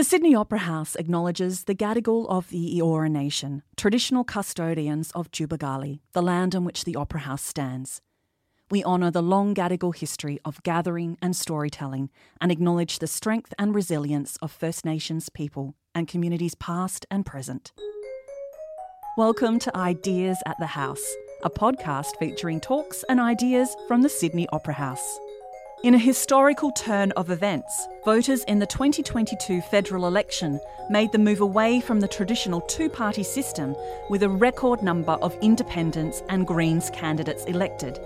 The Sydney Opera House acknowledges the Gadigal of the Eora Nation, traditional custodians of Tubowgule, the land on which the Opera House stands. We honour the long Gadigal history of gathering and storytelling and acknowledge the strength and resilience of First Nations people and communities past and present. Welcome to Ideas at the House, a podcast featuring talks and ideas from the Sydney Opera House. In a historical turn of events, voters in the 2022 federal election made the move away from the traditional two party system with a record number of independents and Greens candidates elected.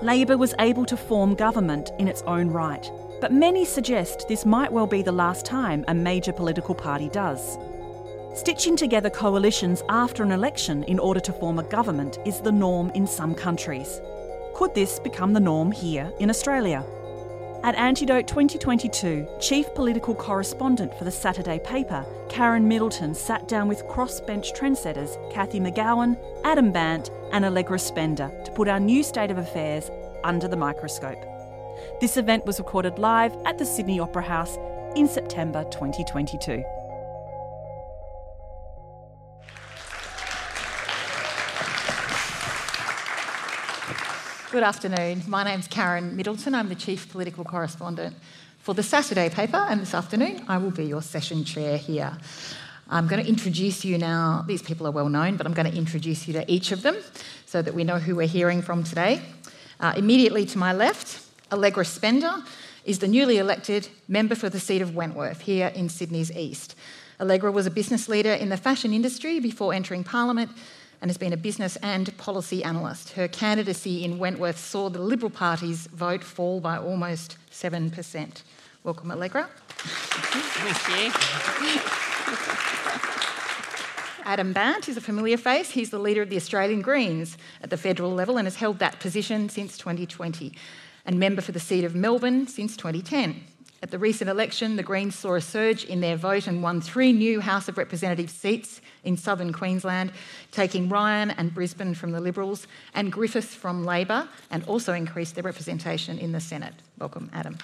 Labor was able to form government in its own right, but many suggest this might well be the last time a major political party does. Stitching together coalitions after an election in order to form a government is the norm in some countries. Could this become the norm here in Australia? At Antidote 2022, Chief Political Correspondent for the Saturday paper, Karen Middleton sat down with crossbench trendsetters Cathy McGowan, Adam Bandt, and Allegra Spender to put our new state of affairs under the microscope. This event was recorded live at the Sydney Opera House in September 2022. Good afternoon. My name's Karen Middleton. I'm the Chief Political Correspondent for the Saturday paper, and this afternoon I will be your session chair here. I'm going to introduce you now. These people are well known, but I'm going to introduce you to each of them so that we know who we're hearing from today. Uh, immediately to my left, Allegra Spender is the newly elected member for the seat of Wentworth here in Sydney's East. Allegra was a business leader in the fashion industry before entering Parliament and has been a business and policy analyst. Her candidacy in Wentworth saw the Liberal Party's vote fall by almost 7%. Welcome, Allegra. Thank you. Adam Bandt is a familiar face. He's the leader of the Australian Greens at the federal level and has held that position since 2020 and member for the seat of Melbourne since 2010. At the recent election, the Greens saw a surge in their vote and won three new House of Representatives seats in southern Queensland, taking Ryan and Brisbane from the Liberals and Griffiths from Labor, and also increased their representation in the Senate. Welcome, Adam.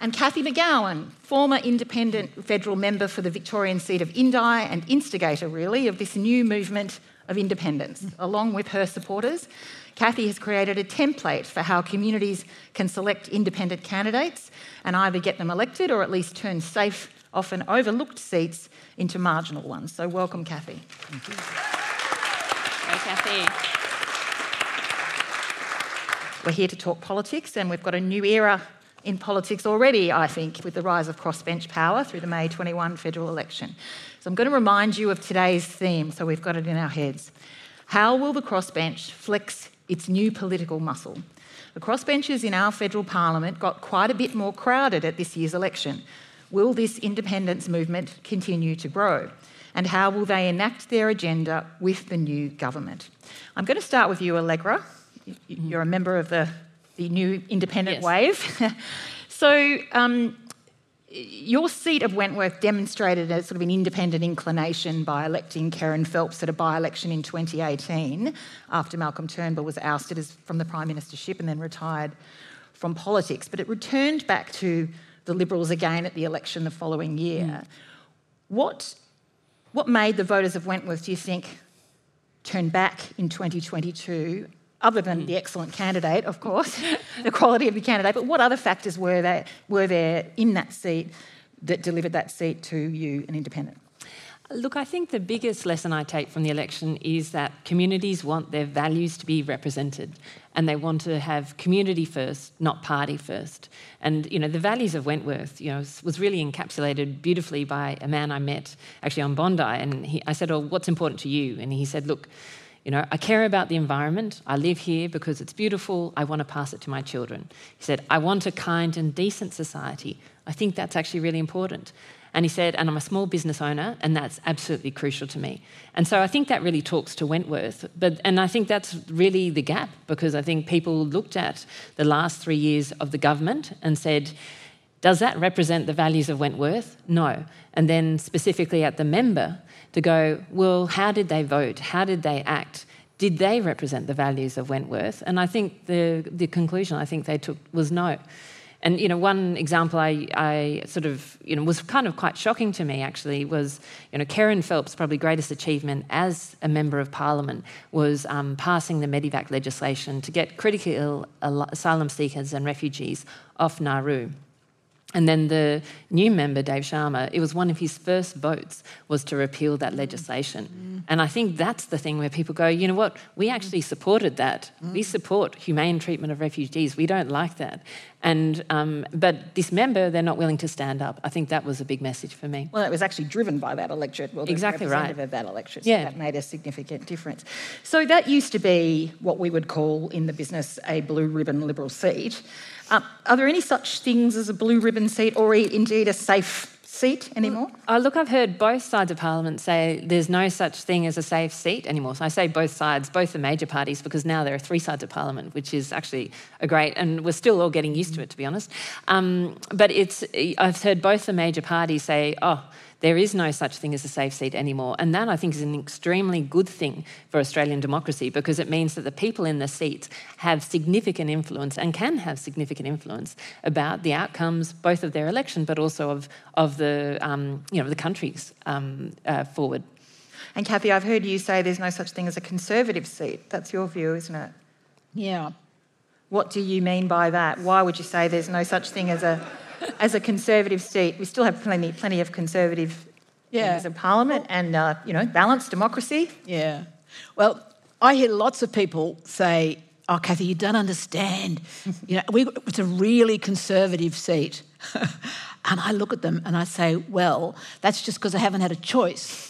And Cathy McGowan, former independent federal member for the Victorian seat of Indi and instigator, really, of this new movement of independence, along with her supporters. Cathy has created a template for how communities can select independent candidates and either get them elected or at least turn safe, often overlooked seats into marginal ones. So, welcome, Cathy. Thank you. Hey, Cathy. We're here to talk politics, and we've got a new era in politics already, I think, with the rise of crossbench power through the May 21 federal election. So, I'm going to remind you of today's theme so we've got it in our heads. How will the crossbench flex its new political muscle. The crossbenchers in our federal parliament got quite a bit more crowded at this year's election. Will this independence movement continue to grow? And how will they enact their agenda with the new government? I'm going to start with you, Allegra. You're a member of the, the new independent Yes. wave. so, um, your seat of Wentworth demonstrated a sort of an independent inclination by electing Kerryn Phelps at a by election in 2018 after Malcolm Turnbull was ousted as, from the Prime Ministership and then retired from politics. But it returned back to the Liberals again at the election the following year. Mm. What, what made the voters of Wentworth, do you think, turn back in 2022? Other than the excellent candidate, of course, the quality of the candidate, but what other factors were there, were there in that seat that delivered that seat to you, an independent? Look, I think the biggest lesson I take from the election is that communities want their values to be represented and they want to have community first, not party first. And, you know, the values of Wentworth, you know, was- really encapsulated beautifully by a man I met actually on Bondi. And he, I said, Oh, what's important to you? And he said, Look, you know, I care about the environment. I live here because it's beautiful. I want to pass it to my children. He said, I want a kind and decent society. I think that's actually really important. And he said, and I'm a small business owner, and that's absolutely crucial to me. And so I think that really talks to Wentworth. But and I think that's really the gap because I think people looked at the last three years of the government and said, does that represent the values of Wentworth? No. And then specifically at the member to go, well, how did they vote? How did they act? did they represent the values of Wentworth? And I think the, the conclusion I think they took was no. And you know, one example I, I sort of you know was kind of quite shocking to me actually was you know Kerryn Phelps' probably greatest achievement as a member of Parliament was um, passing the Medevac legislation to get critical asylum seekers and refugees off Nauru. And then the new member, Dave Sharma, it was one of his first votes was to repeal that legislation. Mm. And I think that's the thing where people go, you know what, we actually supported that. Mm. We support humane treatment of refugees. We don't like that. And um, but this member, they're not willing to stand up. I think that was a big message for me. Well, it was actually driven by that electorate. Well, exactly right. Of that electorate, so yeah. that made a significant difference. So that used to be what we would call in the business a blue ribbon Liberal seat. Um, are there any such things as a blue ribbon seat, or indeed a safe seat anymore? Oh, look, I've heard both sides of Parliament say there's no such thing as a safe seat anymore. So I say both sides, both the major parties, because now there are three sides of Parliament, which is actually a great, and we're still all getting used to it, to be honest. Um, but it's, I've heard both the major parties say, oh, there is no such thing as a safe seat anymore. And that, I think, is an extremely good thing for Australian democracy because it means that the people in the seats have significant influence and can have significant influence about the outcomes, both of their election, but also of, of the, um, you know, the countries um, uh, forward. And Cathy, I've heard you say there's no such thing as a conservative seat. That's your view, isn't it? Yeah. What do you mean by that? Why would you say there's no such thing as a as a conservative seat, we still have plenty, plenty of conservative yeah. members of parliament and, uh, you know, balanced democracy. Yeah. Well, I hear lots of people say, oh, Cathy, you don't understand. you know, we, it's a really conservative seat. and I look at them and I say, well, that's just because I haven't had a choice.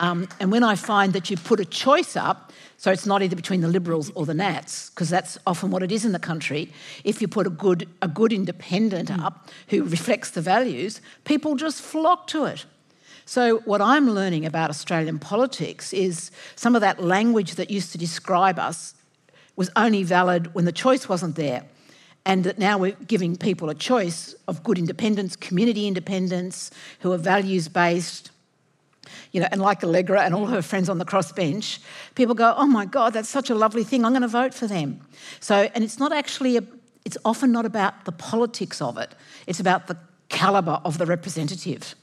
Um, and when I find that you put a choice up, so it's not either between the Liberals or the Nats, because that's often what it is in the country. If you put a good, a good independent mm. up who reflects the values, people just flock to it. So, what I'm learning about Australian politics is some of that language that used to describe us was only valid when the choice wasn't there. And that now we're giving people a choice of good independents, community independents, who are values based, you know, and like Allegra and all her friends on the crossbench, people go, oh my God, that's such a lovely thing, I'm going to vote for them. So, and it's not actually, a, it's often not about the politics of it, it's about the calibre of the representative.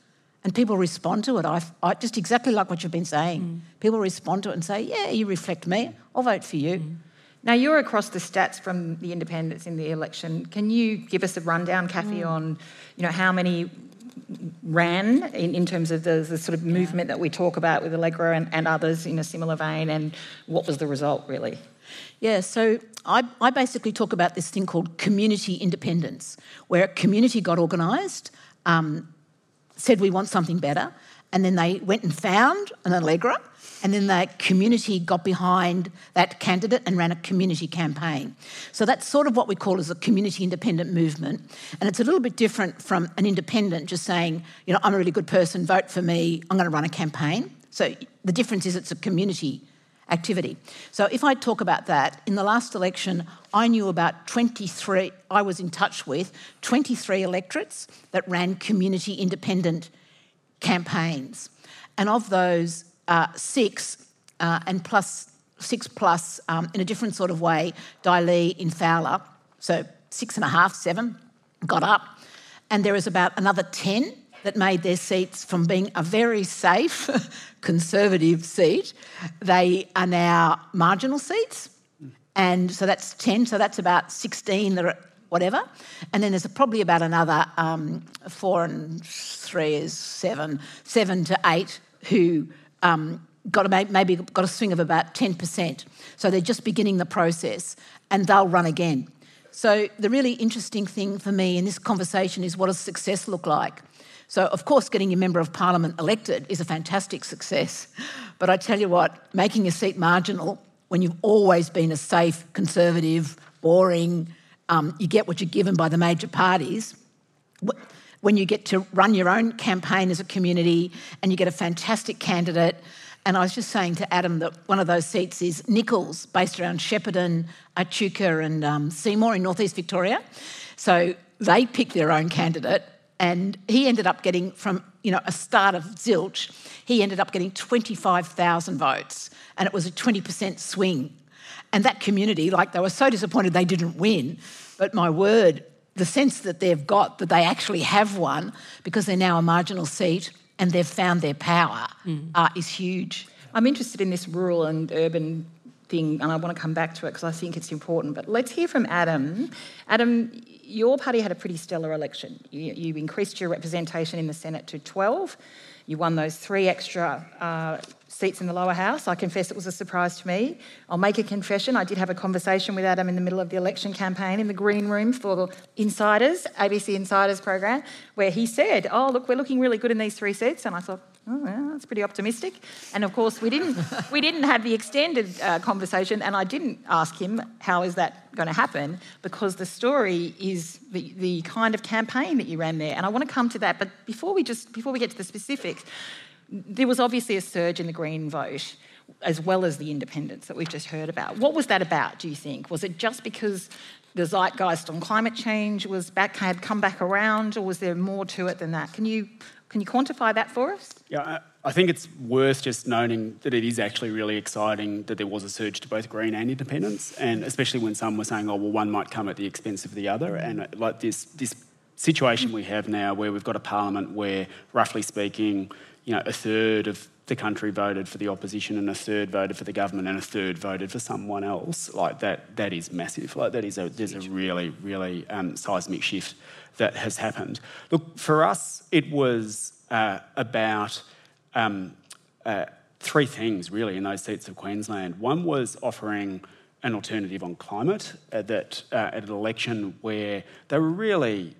And people respond to it. I, I, just exactly like what you've been saying. Mm. People respond to it and say, yeah, you reflect me, I'll vote for you. Mm. Now, you're across the stats from the independents in the election. Can you give us a rundown, Cathy, mm. on you know, how many ran in, in terms of the, the, sort of movement that we talk about with Allegra and, and others in a similar vein, and what was the result really? Yeah, so I, I basically talk about this thing called community independence, where a community got organised, um, said we want something better, and then they went and found an Allegra and then the community got behind that candidate and ran a community campaign. So that's sort of what we call as a community independent movement. And it's a little bit different from an independent just saying, you know, I'm a really good person, vote for me, I'm going to run a campaign. So the difference is it's a community activity. So if I talk about that, in the last election, I knew about 23, I was in touch with 23 electorates that ran community independent campaigns. And of those, uh, six uh, and plus six plus um, in a different sort of way, Dai Le in Fowler, so six and a half, seven, got up. And there is about another 10 that made their seats from being a very safe conservative seat, they are now marginal seats. And so that's 10, so that's about 16 that are whatever. And then there's probably about another um, four and three is seven, seven to eight who um, got a, maybe got a swing of about 10%. So they're just beginning the process and they'll run again. So the really interesting thing for me in this conversation is what does success look like? So, of course, getting your member of parliament elected is a fantastic success. But I tell you what, making a seat marginal when you've always been a safe, conservative, boring, um, you get what you're given by the major parties, when you get to run your own campaign as a community and you get a fantastic candidate. And I was just saying to Adam that one of those seats is Nicholls, based around Shepparton, Echuca, and um, Seymour in northeast Victoria. So they pick their own candidate, And he ended up getting from you know a start of zilch, he ended up getting 25,000 votes, and it was a 20% swing. And that community, like they were so disappointed they didn't win, but my word, the sense that they've got that they actually have won because they're now a marginal seat and they've found their power mm. uh, is huge. I'm interested in this rural and urban thing, and I want to come back to it because I think it's important. But let's hear from Adam. Adam, your party had a pretty stellar election. You, you increased your representation in the Senate to 12. You won those three extra uh, seats in the lower house. I confess it was a surprise to me. I'll make a confession. I did have a conversation with Adam in the middle of the election campaign in the green room for the Insiders, ABC Insiders program, where he said, Oh, look, we're looking really good in these three seats. And I thought, oh, that's pretty optimistic. And of course, we didn't, we didn't have the extended uh, conversation, and I didn't ask him how is that going to happen because the story is the, the kind of campaign that you ran there. And I want to come to that, but before we just before we get to the specifics, there was obviously a surge in the Green vote. As well as the independents that we've just heard about. What was that about, do you think? Was it just because the zeitgeist on climate change was back had come back around, or was there more to it than that? Can you can you quantify that for us? Yeah, I think it's worth just noting that it is actually really exciting that there was a surge to both Green and Independents, and especially when some were saying, "Oh, well, one might come at the expense of the other," and like this this situation we have now, where we've got a parliament where, roughly speaking, you know, a third of the country voted for the opposition and a third voted for the government and a third voted for someone else. Like that, that is massive. Like that is a there's a really really um, seismic shift that has happened. Look, for us, it was uh, about um, uh, three things really in those seats of Queensland. One was offering an alternative on climate uh, that uh, at an election where they were really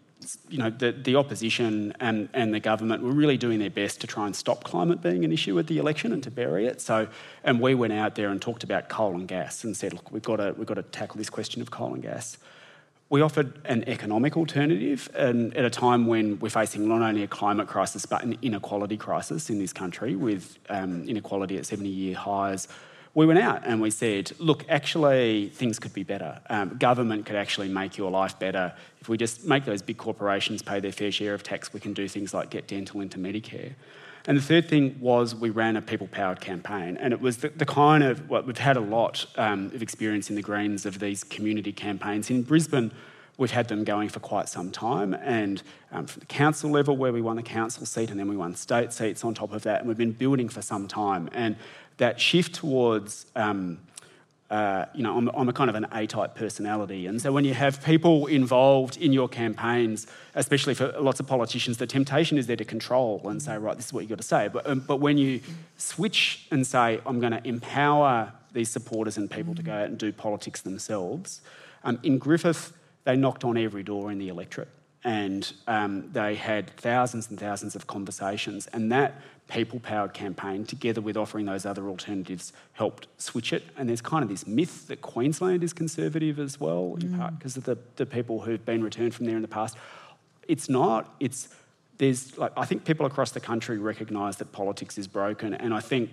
you know, the, the opposition and, and the government were really doing their best to try and stop climate being an issue at the election and to bury it. So, and we went out there and talked about coal and gas and said, look, we've got to, we've got to tackle this question of coal and gas. We offered an economic alternative and at a time when we're facing not only a climate crisis but an inequality crisis in this country with um, inequality at 70 year highs. We went out and we said, look, actually, things could be better. Um, government could actually make your life better. If we just make those big corporations pay their fair share of tax, we can do things like get dental into Medicare. And the third thing was we ran a people powered campaign. And it was the, the kind of, well, we've had a lot um, of experience in the Greens of these community campaigns. In Brisbane, we've had them going for quite some time. And um, from the council level, where we won the council seat and then we won state seats on top of that, and we've been building for some time. And that shift towards, um, uh, you know, I'm, I'm, a kind of an A type personality. And so when you have people involved in your campaigns, especially for lots of politicians, the temptation is there to control and say, right, this is what you've got to say. But, um, but when you switch and say, I'm going to empower these supporters and people to go out and do politics themselves, um, in Griffith, they knocked on every door in the electorate and um, they had thousands and thousands of conversations. And that people powered campaign, together with offering those other alternatives, helped switch it. And there's kind of this myth that Queensland is conservative as well, mm. in part because of the, the people who've been returned from there in the past. It's not. It's there's like I think people across the country recognise that politics is broken, and I think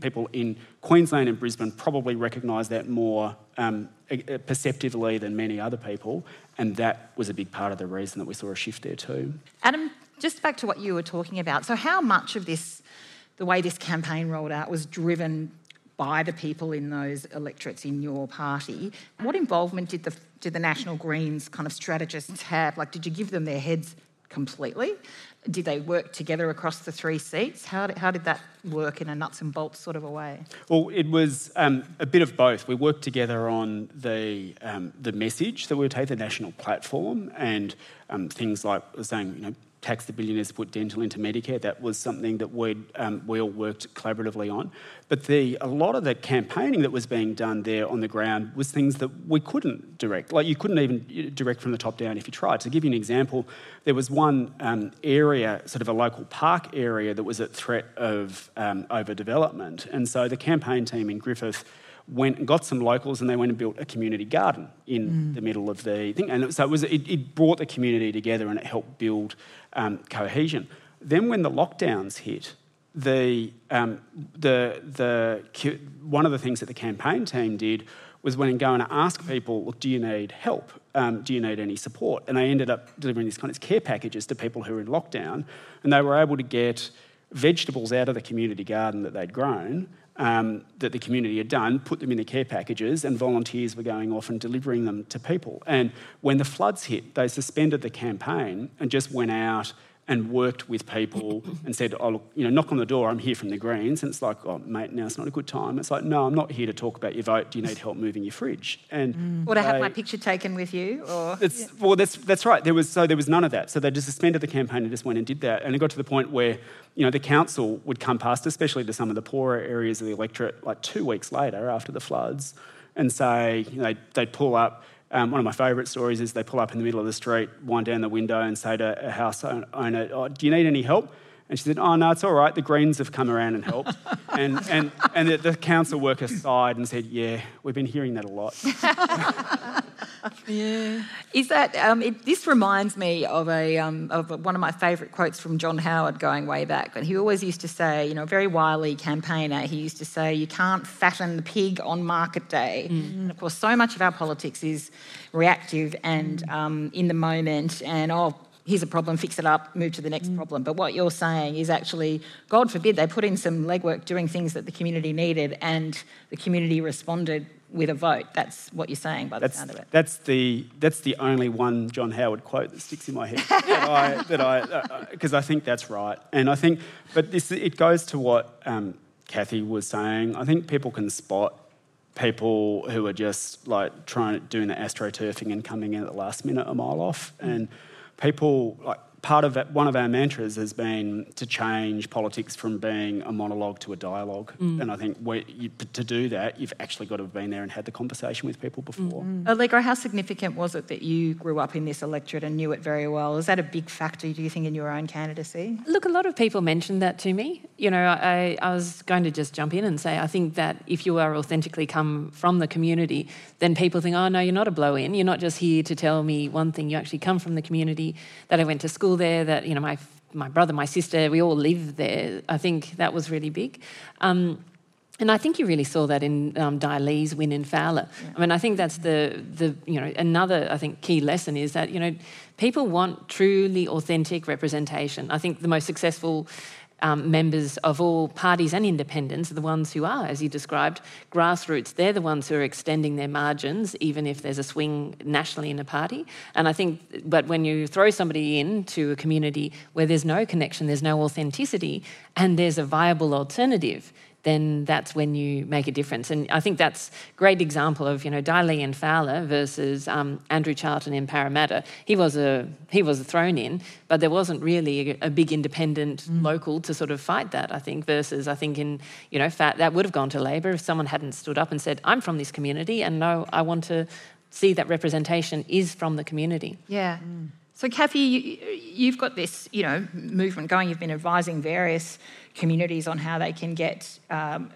people in Queensland and Brisbane probably recognise that more um, Uh, uh, perceptively than many other people, and that was a big part of the reason that we saw a shift there too. Adam, just back to what you were talking about. So, how much of this, the way this campaign rolled out, was driven by the people in those electorates in your party? What involvement did the did the National Greens kind of strategists have? Like, did you give them their heads completely? Did they work together across the three seats? How did, how did that work in a nuts and bolts sort of a way? Well, it was um, a bit of both. We worked together on the um, the message that we would take, the national platform, and um, things like saying, you know, tax the billionaires to put dental into Medicare. That was something that we um, we all worked collaboratively on. But the a lot of the campaigning that was being done there on the ground was things that we couldn't direct. Like you couldn't even direct from the top down if you tried. To give you an example, there was one um, area, sort of a local park area, that was at threat of um, overdevelopment, and so the campaign team in Griffith went and got some locals and they went and built a community garden in mm. the middle of the thing. And so it, was, it, it, brought the community together and it helped build um, cohesion. Then when the lockdowns hit, the, um, the, the, one of the things that the campaign team did was when going to ask people, look, do you need help? Um, do you need any support? And they ended up delivering these kind of care packages to people who were in lockdown, and they were able to get vegetables out of the community garden that they'd grown um, that the community had done, put them in the care packages, and volunteers were going off and delivering them to people. And when the floods hit, they suspended the campaign and just went out and worked with people and said, oh, look, you know, knock on the door, I'm here from the Greens. And it's like, oh, mate, now it's not a good time. It's like, no, I'm not here to talk about your vote. Do you need help moving your fridge? And mm. Or to have my picture taken with you? Or yeah. Well, that's, that's right. There was, so there was none of that. So they just suspended the campaign and just went and did that. And it got to the point where, you know, the council would come past, especially to some of the poorer areas of the electorate, like two weeks later after the floods, and say, you know, they'd pull up um, one of my favourite stories is they pull up in the middle of the street, wind down the window, and say to a house owner, oh, "Do you need any help?" And she said, "Oh no, it's all right. The Greens have come around and helped." and and and the, the council worker sighed and said, "Yeah, we've been hearing that a lot." yeah. Is that um, it, this reminds me of a um, of one of my favourite quotes from John Howard going way back. And he always used to say, you know, a very wily campaigner. He used to say, "You can't fatten the pig on market day." Mm-hmm. And of course, so much of our politics is reactive and um, in the moment, and oh here's a problem, fix it up, move to the next mm. problem. But what you're saying is actually, God forbid, they put in some legwork doing things that the community needed and the community responded with a vote. That's what you're saying by the that's, sound of it. That's the that's the only one John Howard quote that sticks in my head that I that I because uh, uh I think that's right, and I think but this it goes to what um, Cathy was saying. I think people can spot people who are just like trying doing the astroturfing and coming in at the last minute a mile off, and people like part of it, one of our mantras has been to change politics from being a monologue to a dialogue. Mm. And I think you, to do that, you've actually got to have been there and had the conversation with people before. Mm-hmm. Allegra, how significant was it that you grew up in this electorate and knew it very well? Is that a big factor, do you think, in your own candidacy? Look, a lot of people mentioned that to me. You know, I, I was going to just jump in and say, I think that if you are authentically come from the community, then people think, oh, no, you're not a blow in. You're not just here to tell me one thing. You actually come from the community, that I went to school there, that, you know, my, my brother, my sister, we all live there. I think that was really big. Um, and I think you really saw that in um, Le's win in Fowler. Yeah. I mean, I think that's the the you know another I think key lesson is that you know people want truly authentic representation. I think the most successful um, members of all parties and independents are the ones who are, as you described, grassroots. They're the ones who are extending their margins, even if there's a swing nationally in a party. And I think, but when you throw somebody into a community where there's no connection, there's no authenticity, and there's a viable alternative, then that's when you make a difference. And I think that's a great example of, you know, Dai Le and Fowler versus um, Andrew Charlton in Parramatta. He was a he was a thrown in, but there wasn't really a, a big independent mm. local to sort of fight that. I think versus I think in you know fat, that would have gone to Labor if someone hadn't stood up and said, "I'm from this community, and no, I want to see that representation is from the community." Yeah. Mm. So, Cathy, you, have got this, you know, movement going. You've been advising various communities on how they can get um,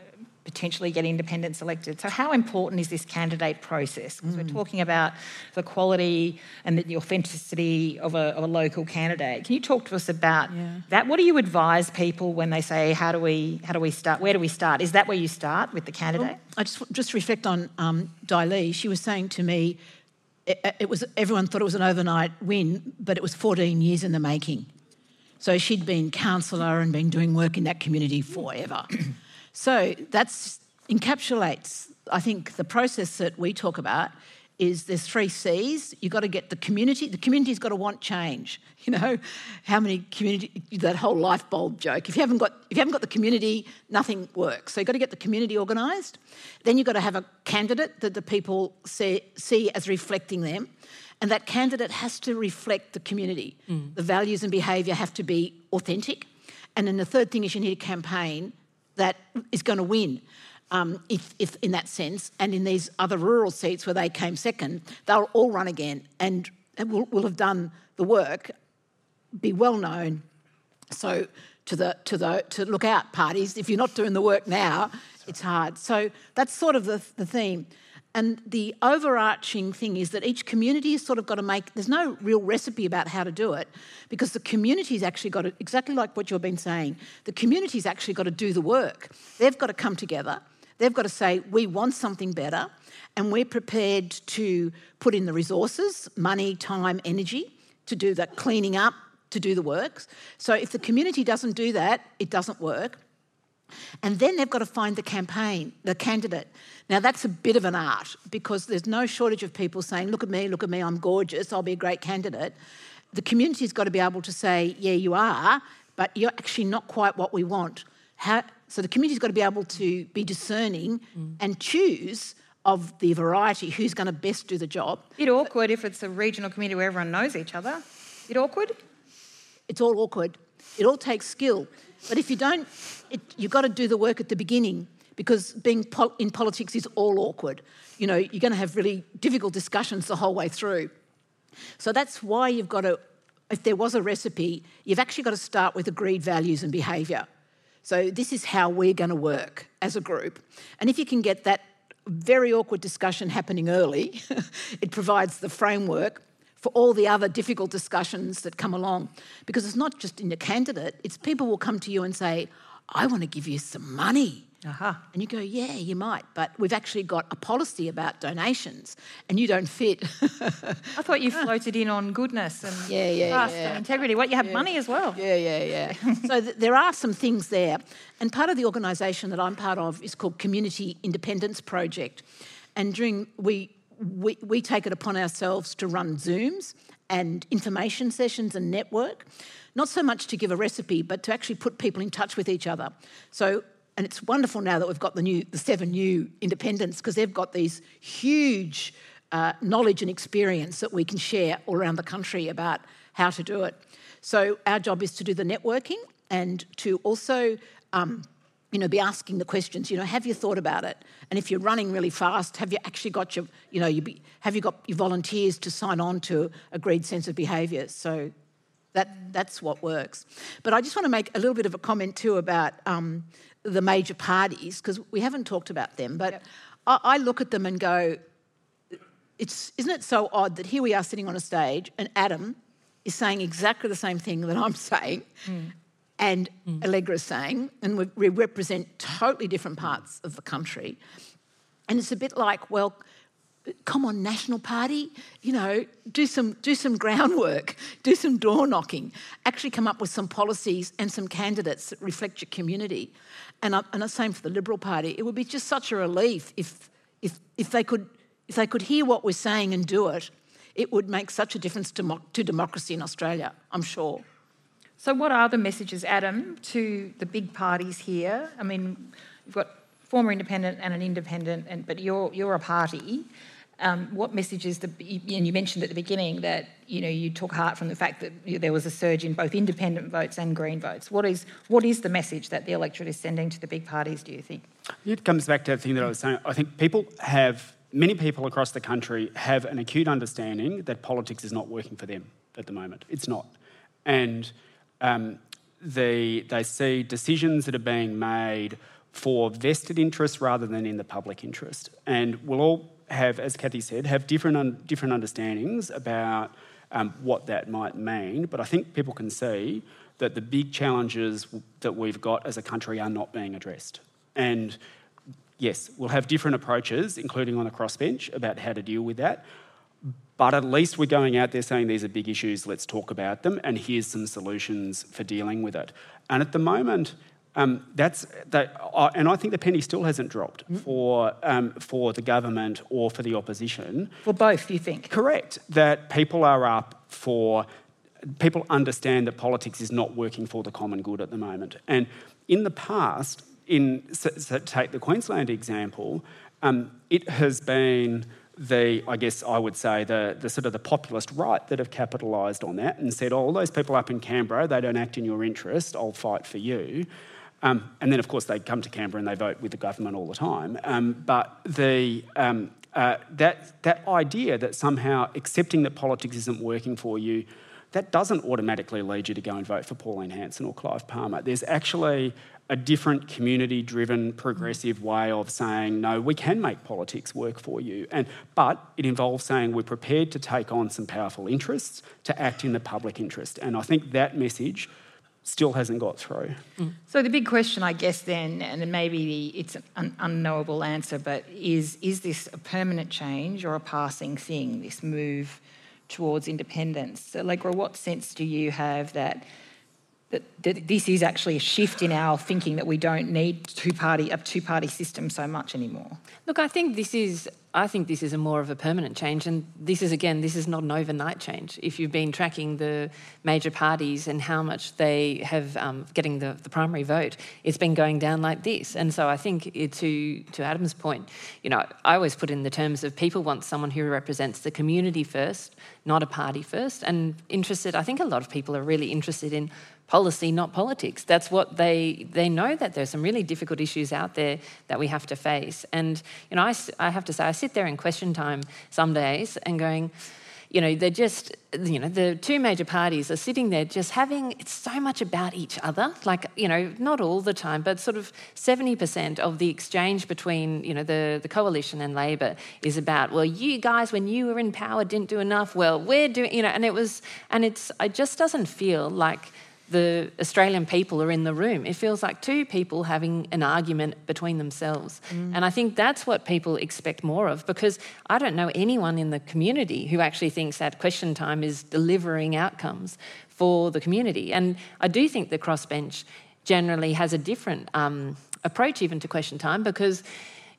potentially get independents elected. So, how important is this candidate process? Because mm. we're talking about the quality and the authenticity of a, of a local candidate. Can you talk to us about yeah. that? What do you advise people when they say, "How do we how do we start? Where do we start?" Is that where you start with the candidate? Well, I just just reflect on um. She was saying to me. It, it was everyone thought it was an overnight win, but it was 14 years in the making. So she'd been councillor and been doing work in that community forever. so that encapsulates, I think, the process that we talk about is there's three C's. You've got to get the community. The community's got to want change. You know, how many community that whole life bulb joke. If you haven't got if you haven't got the community, nothing works. So you've got to get the community organised. Then you've got to have a candidate that the people see, see as reflecting them. And that candidate has to reflect the community. Mm. The values and behaviour have to be authentic. And then the third thing is you need a campaign that is going to win. Um, if, if, in that sense, and in these other rural seats where they came second, they'll all run again and will, will have done the work, be well known. So to the to the to look out parties, if you're not doing the work now, it's hard. So that's sort of the, the theme. And the overarching thing is that each community has sort of got to make, there's no real recipe about how to do it because the community's actually got to, exactly like what you've been saying, the community's actually got to do the work. They've got to come together. They've got to say, we want something better and we're prepared to put in the resources, money, time, energy to do the cleaning up, to do the works. So if the community doesn't do that, it doesn't work. And then they've got to find the campaign, the candidate. Now, that's a bit of an art because there's no shortage of people saying, Look at me, look at me, I'm gorgeous, I'll be a great candidate. The community's got to be able to say, Yeah, you are, but you're actually not quite what we want. How, so the community's got to be able to be discerning mm. and choose of the variety who's going to best do the job. Bit awkward if it's a regional community where everyone knows each other. Bit awkward? It's all awkward. It all takes skill. But if you don't, it, you've got to do the work at the beginning because being pol- in politics is all awkward. You know, you're going to have really difficult discussions the whole way through. So that's why you've got to, if there was a recipe, you've actually got to start with agreed values and behaviour. So this is how we're going to work as a group. And if you can get that very awkward discussion happening early, it provides the framework for all the other difficult discussions that come along. Because it's not just in the candidate, it's people will come to you and say, I want to give you some money. Uh-huh. And you go, yeah, you might, but we've actually got a policy about donations, and you don't fit. I thought you floated in on goodness and yeah, yeah, trust yeah. and integrity. What you have yeah. money as well. Yeah, yeah, yeah. so th- there are some things there, and part of the organisation that I'm part of is called Community Independents Project, and during we we, we take it upon ourselves to run Zooms and information sessions and network, not so much to give a recipe, but to actually put people in touch with each other. So, and it's wonderful now that we've got the new, the seven new independents because they've got these huge uh, knowledge and experience that we can share all around the country about how to do it. So our job is to do the networking and to also um, you know, be asking the questions, you know, have you thought about it? And if you're running really fast, have you actually got your, you know, you be, have you got your volunteers to sign on to agreed sense of behaviour? So that, that's what works. But I just want to make a little bit of a comment too about um, the major parties, because we haven't talked about them, but yep. I, I look at them and go, it's, isn't it so odd that here we are sitting on a stage and Adam is saying exactly the same thing that I'm saying, mm and mm. Allegra saying, and we, we represent totally different parts of the country. And it's a bit like, well, come on, National Party, you know, do some do some groundwork, do some door knocking, actually come up with some policies and some candidates that reflect your community. And I, and the same for the Liberal Party. It would be just such a relief if if if they could if they could hear what we're saying and do it. It would make such a difference to, to democracy in Australia. I'm sure. So, what are the messages, Adam, to the big parties here? I mean, you've got former independent and an independent, and but you're you're a party. Um, what messages? The and you mentioned at the beginning that you know you took heart from the fact that there was a surge in both independent votes and Green votes. What is what is the message that the electorate is sending to the big parties? Do you think? It comes back to the thing that I was saying. I think people have many people across the country have an acute understanding that politics is not working for them at the moment. It's not, and um, the, they see decisions that are being made for vested interests rather than in the public interest. And we'll all have, as Cathy said, have different, un- different understandings about um, what that might mean. But I think people can see that the big challenges that we've got as a country are not being addressed. And yes, we'll have different approaches, including on the crossbench, about how to deal with that. But at least we're going out there saying these are big issues, let's talk about them, and here's some solutions for dealing with it. And at the moment, um, that's that, uh, and I think the penny still hasn't dropped mm. for um, for the government or for the opposition. For both, you think? Correct. That people are up for. People understand that politics is not working for the common good at the moment. And in the past, in so, so take the Queensland example, um, it has been the, I guess I would say, the, the sort of the populist right that have capitalised on that and said, oh, all those people up in Canberra, they don't act in your interest, I'll fight for you. Um, and then, of course, they come to Canberra and they vote with the government all the time. Um, but the, um, uh, that, that idea that somehow accepting that politics isn't working for you, that doesn't automatically lead you to go and vote for Pauline Hanson or Clive Palmer. There's actually a different community driven progressive way of saying no we can make politics work for you and but it involves saying we're prepared to take on some powerful interests to act in the public interest and i think that message still hasn't got through. Mm. So the big question, I guess, then, and maybe it's an unknowable answer, but is is this a permanent change or a passing thing? This move towards independence. So, Allegra, what sense do you have that? That, this is actually a shift in our thinking that we don't need two party a two party system so much anymore. Look, I think this is I think this is a more of a permanent change, and this is again, this is not an overnight change. If you've been tracking the major parties and how much they have um, getting the, the primary vote, it's been going down like this. And so I think to to Adam's point, you know, I always put in the terms of people want someone who represents the community first, not a party first, and interested. I think a lot of people are really interested in policy, not politics. That's what they they know that there's some really difficult issues out there that we have to face. And you know, I, I have to say, I sit there in question time some days and going. You know, they're just, you know, the two major parties are sitting there just having, it's so much about each other. Like, you know, not all the time, but sort of 70% of the exchange between, you know, the, the coalition and Labor is about, well, you guys, when you were in power, didn't do enough. Well, we're doing, you know, and it was, and it's, it just doesn't feel like the Australian people are in the room. It feels like two people having an argument between themselves. Mm. And I think that's what people expect more of because I don't know anyone in the community who actually thinks that question time is delivering outcomes for the community. And I do think the crossbench generally has a different um, approach even to question time because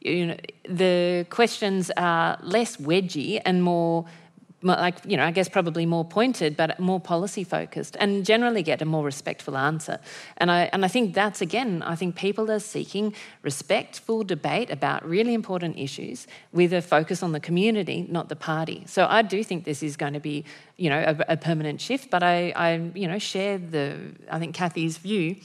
you know, the questions are less wedgy and more like you know i guess probably more pointed but more policy focused and generally get a more respectful answer. And i and i think that's again i think people are seeking respectful debate about really important issues with a focus on the community not the party. So i do think this is going to be you know a, a permanent shift but i i you know share the i think cathy's view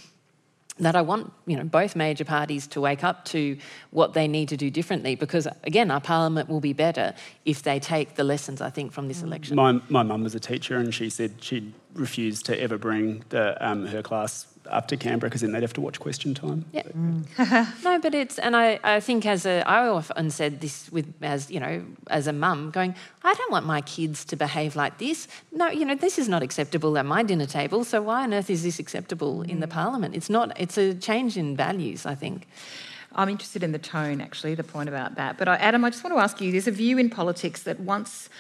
that I want, you know, both major parties to wake up to what they need to do differently because, again, our parliament will be better if they take the lessons, I think, from this election. My, my mum was a teacher and she said she'd refused to ever bring the, um, her class up to Canberra because then they'd have to watch question time. Yeah. Mm. no, but it's and I, I think as a I often said this with as you know as a mum going I don't want my kids to behave like this. No, you know this is not acceptable at my dinner table. So why on earth is this acceptable mm. in the mm. parliament? It's not. It's a change in values. I think. I'm interested in the tone, actually, the point about that. But Adam, I just want to ask you: there's a view in politics that once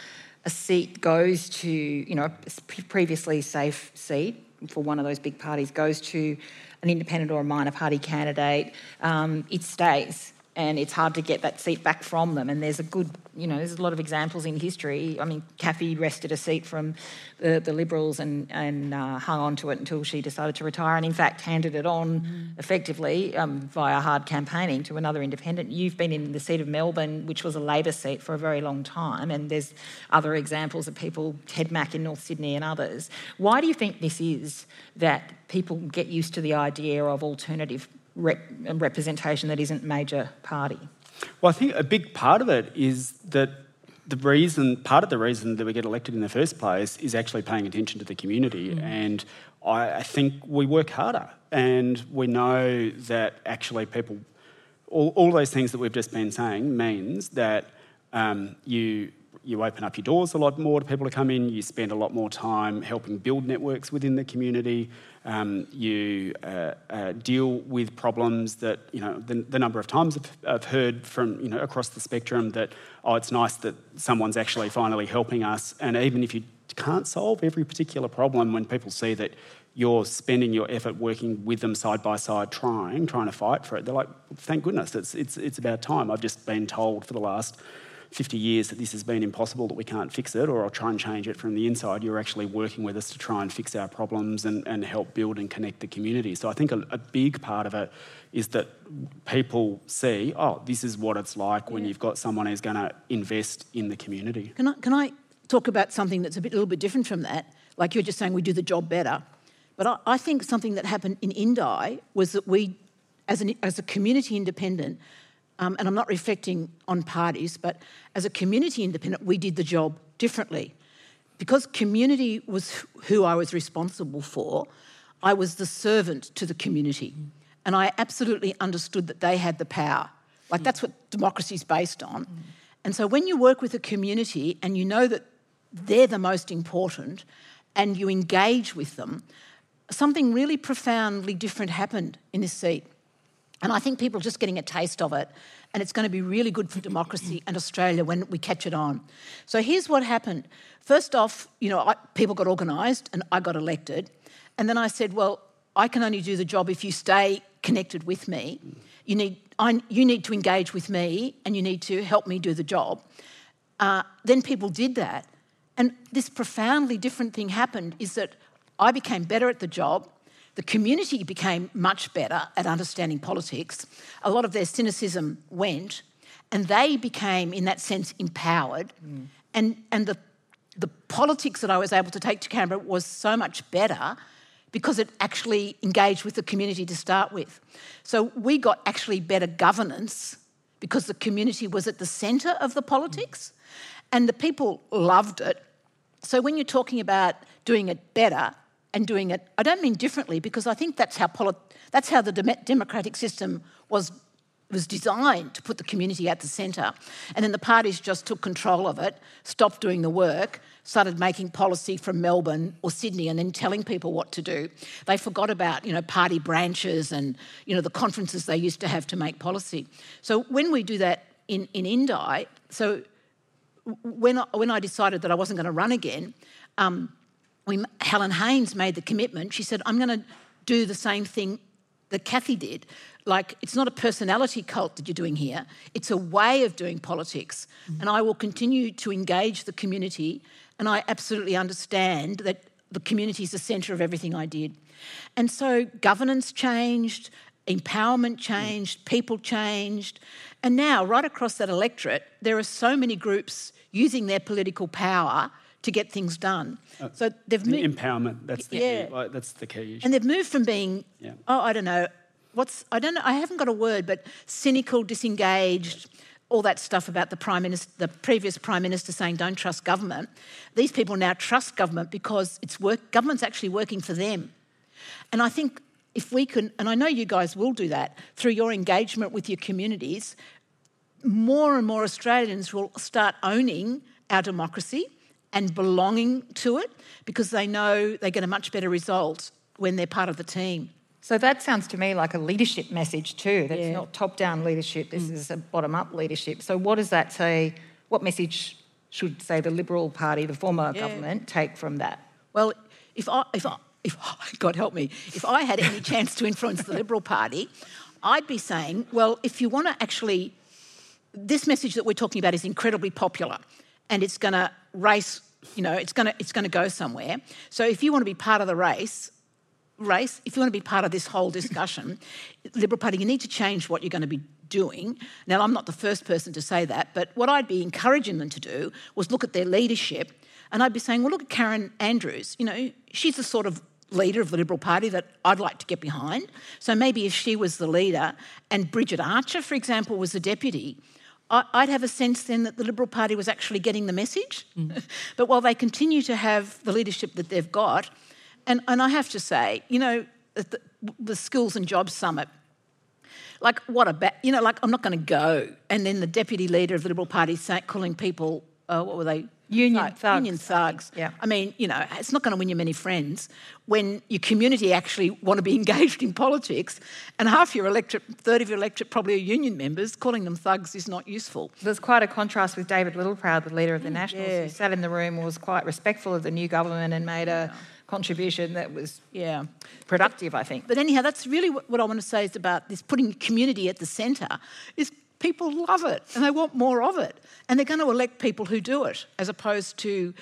a seat goes to, you know, a previously safe seat for one of those big parties goes to an independent or a minor party candidate, um, it stays and it's hard to get that seat back from them. And there's a good, you know, there's a lot of examples in history. I mean, Cathy wrested a seat from the, the Liberals and, and uh, hung on to it until she decided to retire, and in fact handed it on mm. effectively um, via hard campaigning to another independent. You've been in the seat of Melbourne, which was a Labor seat for a very long time, and there's other examples of people, Ted Mack in North Sydney and others. Why do you think this is that people get used to the idea of alternative rep- representation that isn't major party? Well, I think a big part of it is that the reason, part of the reason that we get elected in the first place is actually paying attention to the community. Mm. And I, I, think we work harder and we know that actually people, all, all those things that we've just been saying means that um, you you open up your doors a lot more to people to come in, you spend a lot more time helping build networks within the community, um, you uh, uh, deal with problems that, you know, the, the number of times I've, I've, heard from, you know, across the spectrum that, oh, it's nice that someone's actually finally helping us. And even if you can't solve every particular problem, when people see that you're spending your effort working with them side by side, trying, trying to fight for it, they're like, thank goodness, it's, it's, it's about time. I've just been told for the last 50 years that this has been impossible, that we can't fix it, or I'll try and change it from the inside. You're actually working with us to try and fix our problems and, and help build and connect the community. So I think a, a big part of it is that people see, oh, this is what it's like when you've got someone who's going to invest in the community. Can I, can I talk about something that's a bit, a little bit different from that? Like you're just saying we do the job better. But I, I think something that happened in Indi was that we, as, an, as a community independent, um, and I'm not reflecting on parties, but as a community independent, we did the job differently. Because community was who I was responsible for, I was the servant to the community. And I absolutely understood that they had the power. Like, that's what democracy is based on. And so, when you work with a community and you know that they're the most important and you engage with them, something really profoundly different happened in this seat. And I think people are just getting a taste of it. And it's going to be really good for democracy and Australia when we catch it on. So here's what happened. First off, you know, I, people got organised and I got elected. And then I said, well, I can only do the job if you stay connected with me. You need, I, you need to engage with me and you need to help me do the job. Uh, then people did that. And this profoundly different thing happened is that I became better at the job. The community became much better at understanding politics. A lot of their cynicism went, and they became, in that sense, empowered. Mm. And, and the, the politics that I was able to take to Canberra was so much better because it actually engaged with the community to start with. So we got actually better governance because the community was at the centre of the politics and the people loved it. So when you're talking about doing it better, and doing it. I don't mean differently because I think that's how, polit- that's how the de- democratic system was, was designed to put the community at the centre. And then the parties just took control of it, stopped doing the work, started making policy from Melbourne or Sydney and then telling people what to do. They forgot about, you know, party branches and, you know, the conferences they used to have to make policy. So when we do that in, in Indi, so when I, when I decided that I wasn't going to run again, um, we, Helen Haines made the commitment. She said, I'm going to do the same thing that Cathy did. Like, it's not a personality cult that you're doing here, it's a way of doing politics. Mm-hmm. And I will continue to engage the community. And I absolutely understand that the community is the centre of everything I did. And so governance changed, empowerment changed, mm. people changed. And now, right across that electorate, there are so many groups using their political power to get things done. Uh, so they've moved empowerment. That's the yeah. key. Like, that's the key. Issue. And they've moved from being yeah. oh I don't know what's I don't know I haven't got a word but cynical, disengaged. All that stuff about the prime minister, the previous prime minister saying don't trust government. These people now trust government because it's work. Government's actually working for them, and I think if we can, and I know you guys will do that through your engagement with your communities, more and more Australians will start owning our democracy and belonging to it because they know they get a much better result when they're part of the team. So that sounds to me like a leadership message too. That's yeah. not top down leadership, this mm. is a bottom up leadership. So, what does that say? What message should, say, the Liberal Party, the former yeah. government, take from that? Well, if I, if I, if God help me, if I had any chance to influence the Liberal Party, I'd be saying, well, if you want to actually, this message that we're talking about is incredibly popular and it's going to race, you know, it's going to it's to go somewhere. So if you want to be part of the race, race, if you want to be part of this whole discussion, Liberal Party, you need to change what you're going to be doing. Now, I'm not the first person to say that, but what I'd be encouraging them to do was look at their leadership, and I'd be saying, well, look at Karen Andrews. You know, she's the sort of leader of the Liberal Party that I'd like to get behind. So maybe if she was the leader and Bridget Archer, for example, was the deputy, I'd have a sense then that the Liberal Party was actually getting the message. Mm. but while they continue to have the leadership that they've got, and, and I have to say, you know, the, the Skills and Jobs Summit, like what a ba- you know, like I'm not going to go. And then the deputy leader of the Liberal Party calling people, uh, what were they? Union thugs. Union thugs. Yeah. I mean, you know, it's not going to win you many friends when your community actually want to be engaged in politics and half your electorate, third of your electorate probably are union members, calling them thugs is not useful. There's quite a contrast with David Littleproud, the leader of the mm, Nationals, yeah. who sat in the room, was quite respectful of the new government and made a contribution that was yeah productive, I think. But anyhow, that's really what I want to say is about this putting community at the centre is people love it and they want more of it. And they're going to elect people who do it as opposed to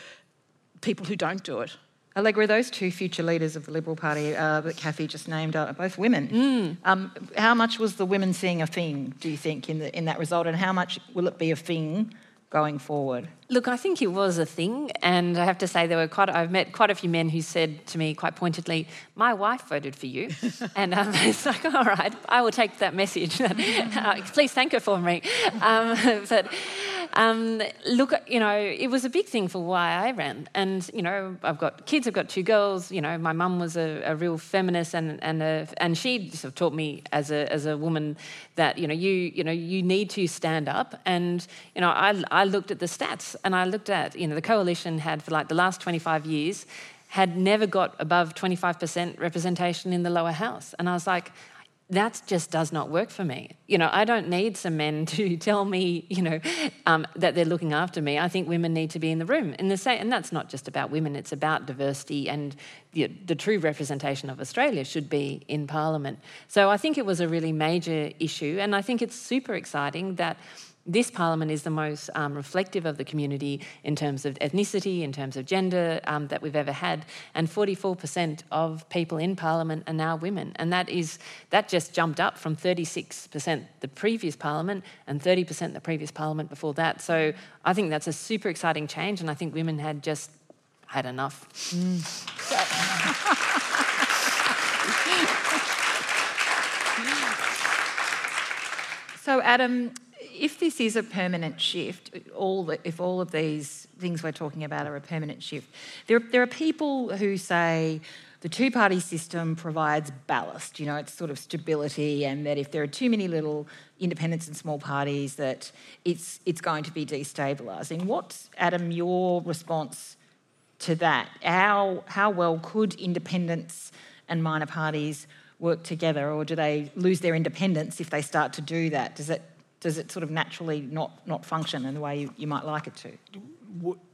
people who don't do it. Allegra, those two future leaders of the Liberal Party uh, that Cathy just named are both women. Mm. Um, how much was the women seeing a thing, do you think, in, the, in that result, and how much will it be a thing going forward? Look, I think it was a thing, and I have to say there were quite. I've met quite a few men who said to me quite pointedly, "My wife voted for you," and um, it's like, "All right, I will take that message. uh, please thank her for me." Um, but um, look, you know, it was a big thing for why I ran, and you know, I've got kids. I've got two girls. You know, my mum was a, a, real feminist, and and a, and she sort of taught me as a as a woman that you know you you know you need to stand up, and you know, I I looked at the stats and I looked at, you know, the coalition had for like the last 25 years had never got above 25% representation in the lower house. And I was like, that just does not work for me. You know, I don't need some men to tell me, you know, um, that they're looking after me. I think women need to be in the room. And, the same, and that's not just about women, it's about diversity and the, the true representation of Australia should be in Parliament. So I think it was a really major issue. And I think it's super exciting that this parliament is the most um, reflective of the community in terms of ethnicity, in terms of gender um, that we've ever had, and 44% of people in parliament are now women, and that is that just jumped up from 36% the previous parliament and 30% the previous parliament before that. So I think that's a super exciting change, and I think women had just had enough. Mm. so Adam if this is a permanent shift, all the, if all of these things we're talking about are a permanent shift, there, there are people who say the two party system provides ballast, you know, it's sort of stability, and that if there are too many little independents and small parties, that it's, it's going to be destabilising. What's, Adam, your response to that? How, how well could independents and minor parties work together, or do they lose their independence if they start to do that? Does it does it sort of naturally not, not function in the way you, you might like it to?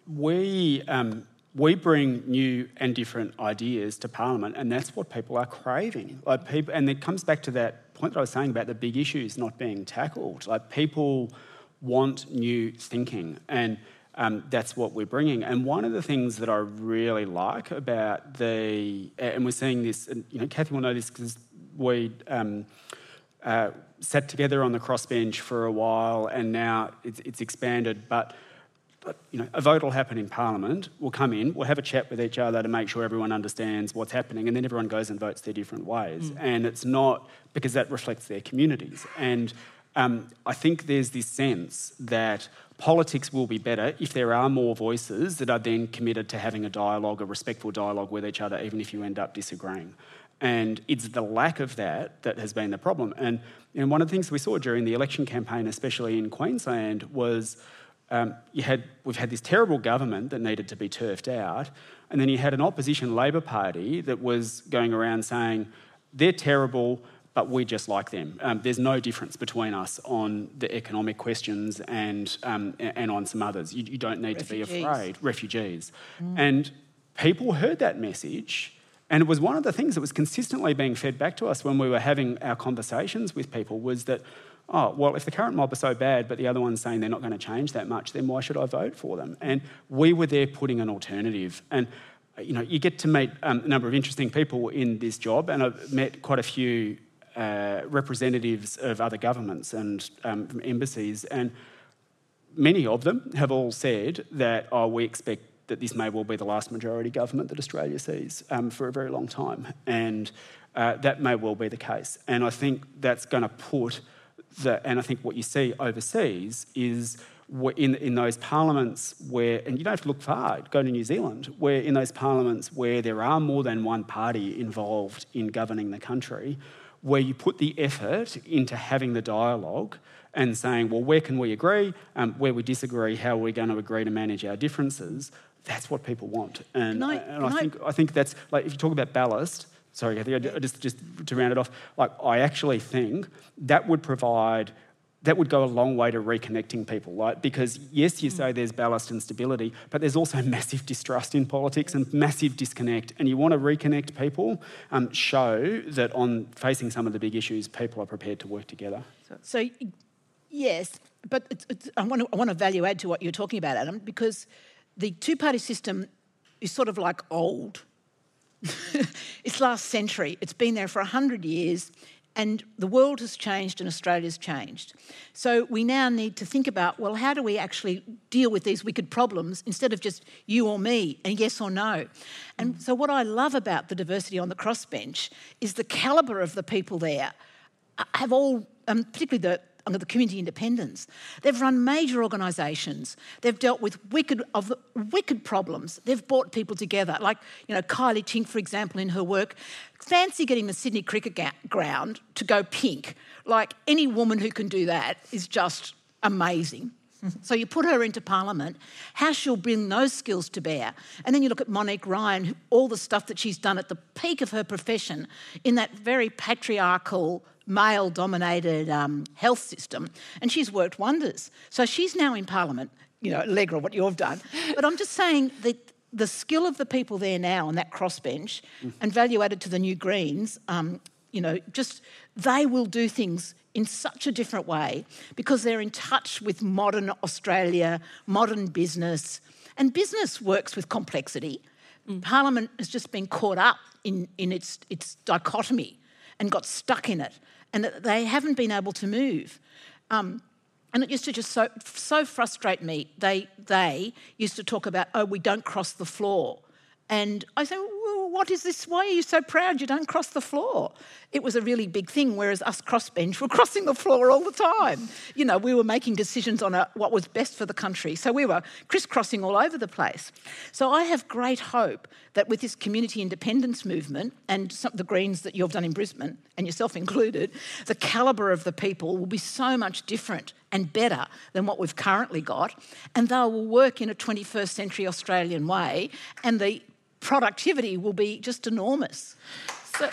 We, um, we bring new and different ideas to Parliament, and that's what people are craving. Like people, and it comes back to that point that I was saying about the big issues not being tackled. Like people want new thinking, and um, that's what we're bringing. And one of the things that I really like about the, and we're seeing this, and you know, Cathy will know this because we. Um, uh, sat together on the crossbench for a while, and now it's, it's expanded. But, but you know, a vote will happen in Parliament. We'll come in, we'll have a chat with each other to make sure everyone understands what's happening, and then everyone goes and votes their different ways. Mm. And it's not because that reflects their communities. And um, I think there's this sense that politics will be better if there are more voices that are then committed to having a dialogue, a respectful dialogue with each other, even if you end up disagreeing. And it's the lack of that that has been the problem. And, and one of the things we saw during the election campaign, especially in Queensland, was um, you had, we've had this terrible government that needed to be turfed out, and then you had an opposition Labor Party that was going around saying, they're terrible, but we just like them. Um, there's no difference between us on the economic questions and, um, and on some others. You, you don't need refugees. to be afraid. Refugees. Mm. And people heard that message and it was one of the things that was consistently being fed back to us when we were having our conversations with people was that, oh, well, if the current mob are so bad, but the other one's saying they're not going to change that much, then why should I vote for them? And we were there putting an alternative. And you know, you get to meet um, a number of interesting people in this job, and I've met quite a few uh, representatives of other governments and um, embassies, and many of them have all said that, oh, we expect that this may well be the last majority government that Australia sees um, for a very long time. And uh, that may well be the case. And I think that's going to put the, and I think what you see overseas is in, in those parliaments where, and you don't have to look far, go to New Zealand, where in those parliaments where there are more than one party involved in governing the country, where you put the effort into having the dialogue and saying, well, where can we agree? Um, where we disagree, how are we going to agree to manage our differences? That's what people want. And, I, and I, think, I think that's, like, if you talk about ballast, sorry, I think I just, just to round it off, like, I actually think that would provide that would go a long way to reconnecting people, right? Because yes, you say there's ballast and stability, but there's also massive distrust in politics and massive disconnect. And you want to reconnect people, um, show that on facing some of the big issues, people are prepared to work together. So, so yes, but it's, it's, I, want to, I want to value add to what you're talking about, Adam, because the two party system is sort of like old. it's last century. It's been there for 100 years, and the world has changed and Australia's changed. So we now need to think about well, how do we actually deal with these wicked problems instead of just you or me and yes or no? And so, what I love about the diversity on the crossbench is the calibre of the people there have all, um, particularly the the community independents. They've run major organisations. They've dealt with wicked of wicked problems. They've brought people together. Like you know, Kylea Tink, for example, in her work, fancy getting the Sydney Cricket ga- Ground to go pink. Like any woman who can do that is just amazing. So you put her into Parliament, how she'll bring those skills to bear. And then you look at Monique Ryan, all the stuff that she's done at the peak of her profession in that very patriarchal, male dominated um, health system, and she's worked wonders. So she's now in Parliament, you know, Allegra, what you've done. But I'm just saying that the skill of the people there now on that crossbench and value added to the new Greens, um, you know, just they will do things in such a different way because they're in touch with modern Australia, modern business. And business works with complexity. Mm. Parliament has just been caught up in, in its, its dichotomy and got stuck in it, and they haven't been able to move. Um, and it used to just so, so frustrate me. They, they used to talk about, oh, we don't cross the floor. And I said, well, what is this? Why are you so proud you don't cross the floor? It was a really big thing, whereas us crossbench were crossing the floor all the time. You know, we were making decisions on a, what was best for the country. So we were crisscrossing all over the place. So I have great hope that with this community independence movement and some, the Greens that you've done in Brisbane, and yourself included, the calibre of the people will be so much different and better than what we've currently got. And they will work in a 21st century Australian way. And the productivity will be just enormous. So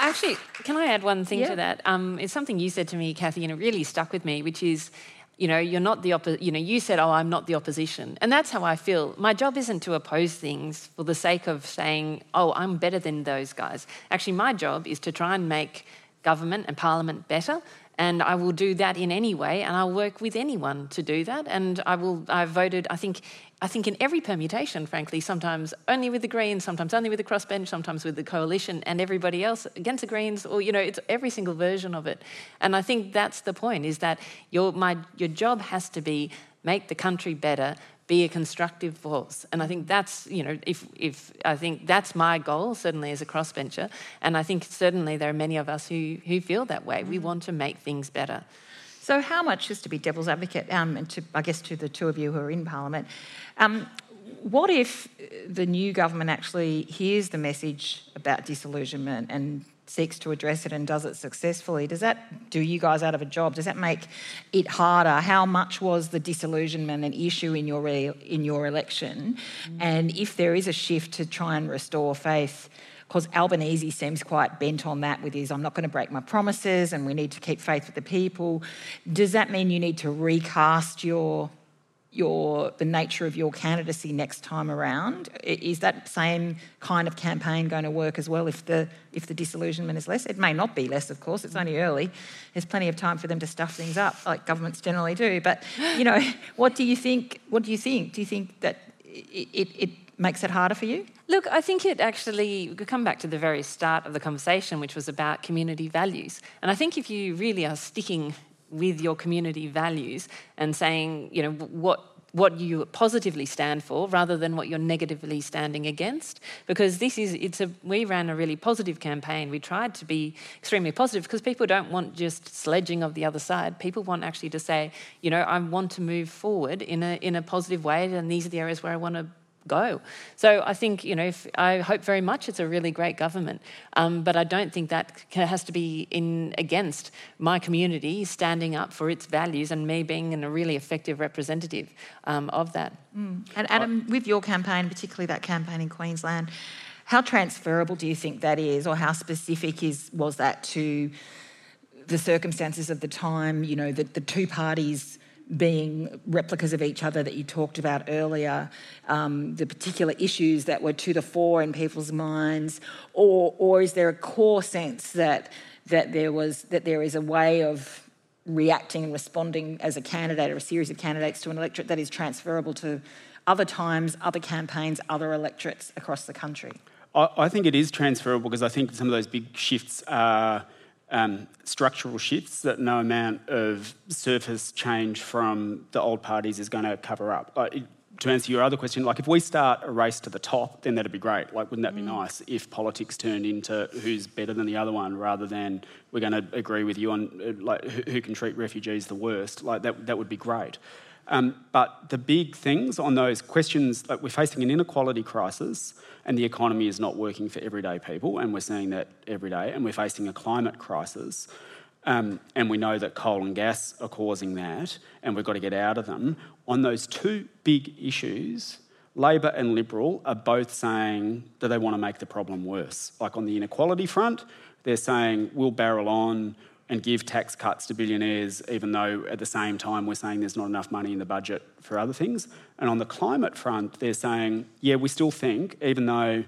Actually, can I add one thing yeah. to that? Um, it's something you said to me, Cathy, and it really stuck with me, which is, you know, you're not the oppo- you know, you said, "Oh, I'm not the opposition," and that's how I feel. My job isn't to oppose things for the sake of saying, "Oh, I'm better than those guys." Actually, my job is to try and make government and parliament better and I will do that in any way, and I'll work with anyone to do that. And I will. I've voted. I think. I think in every permutation, frankly, sometimes only with the Greens, sometimes only with the crossbench, sometimes with the coalition, and everybody else against the Greens, or you know, it's every single version of it. And I think that's the point: is that your my your job has to be make the country better, be a constructive force. And I think that's, you know, if, if I think that's my goal, certainly as a crossbencher. And I think certainly there are many of us who, who feel that way. We want to make things better. So, how much, just to be devil's advocate, um, and to, I guess to the two of you who are in Parliament, um, what if the new government actually hears the message about disillusionment and seeks to address it and does it successfully, does that do you guys out of a job? Does that make it harder? How much was the disillusionment an issue in your re- in your election? Mm. And if there is a shift to try and restore faith, because Albanese seems quite bent on that with his I'm not going to break my promises and we need to keep faith with the people. Does that mean you need to recast your your the nature of your candidacy next time around? Is that same kind of campaign going to work as well if the if the disillusionment is less? It may not be less, of course. It's only early. There's plenty of time for them to stuff things up, like governments generally do. But you know, what do you think? What do you think? Do you think that it, it, it makes it harder for you? Look, I think it actually, could come back to the very start of the conversation, which was about community values. And I think if you really are sticking with your community values and saying, you know, what what you positively stand for rather than what you're negatively standing against. Because this is it's a we ran a really positive campaign. We tried to be extremely positive because people don't want just sledging of the other side. People want actually to say you know I want to move forward in a in a positive way and these are the areas where I want to go. So I think, you know, if, I hope very much it's a really great government, um, but I don't think that has to be in against my community standing up for its values and me being a really effective representative um, of that. Mm. And Adam, with your campaign, particularly that campaign in Queensland, how transferable do you think that is, or how specific is was that to the circumstances of the time? You know, that the two parties being replicas of each other that you talked about earlier, um, the particular issues that were to the fore in people's minds, or or is there a core sense that that there was that there is a way of reacting and responding as a candidate or a series of candidates to an electorate that is transferable to other times, other campaigns, other electorates across the country? I, I think it is transferable because I think some of those big shifts are um, structural shifts that no amount of surface change from the old parties is going to cover up. Like, to answer your other question, like if we start a race to the top, then that'd be great. Like, wouldn't that be mm. nice if politics turned into who's better than the other one, rather than we're going to agree with you on uh, like who can treat refugees the worst? Like that, that would be great. Um, but the big things on those questions, like we're facing an inequality crisis and the economy is not working for everyday people, and we're seeing that every day, and we're facing a climate crisis. Um, and we know that coal and gas are causing that, and we've got to get out of them. On those two big issues, Labor and Liberal are both saying that they want to make the problem worse. Like on the inequality front, they're saying we'll barrel on and give tax cuts to billionaires, even though at the same time we're saying there's not enough money in the budget for other things. And on the climate front, they're saying, yeah, we still think, even though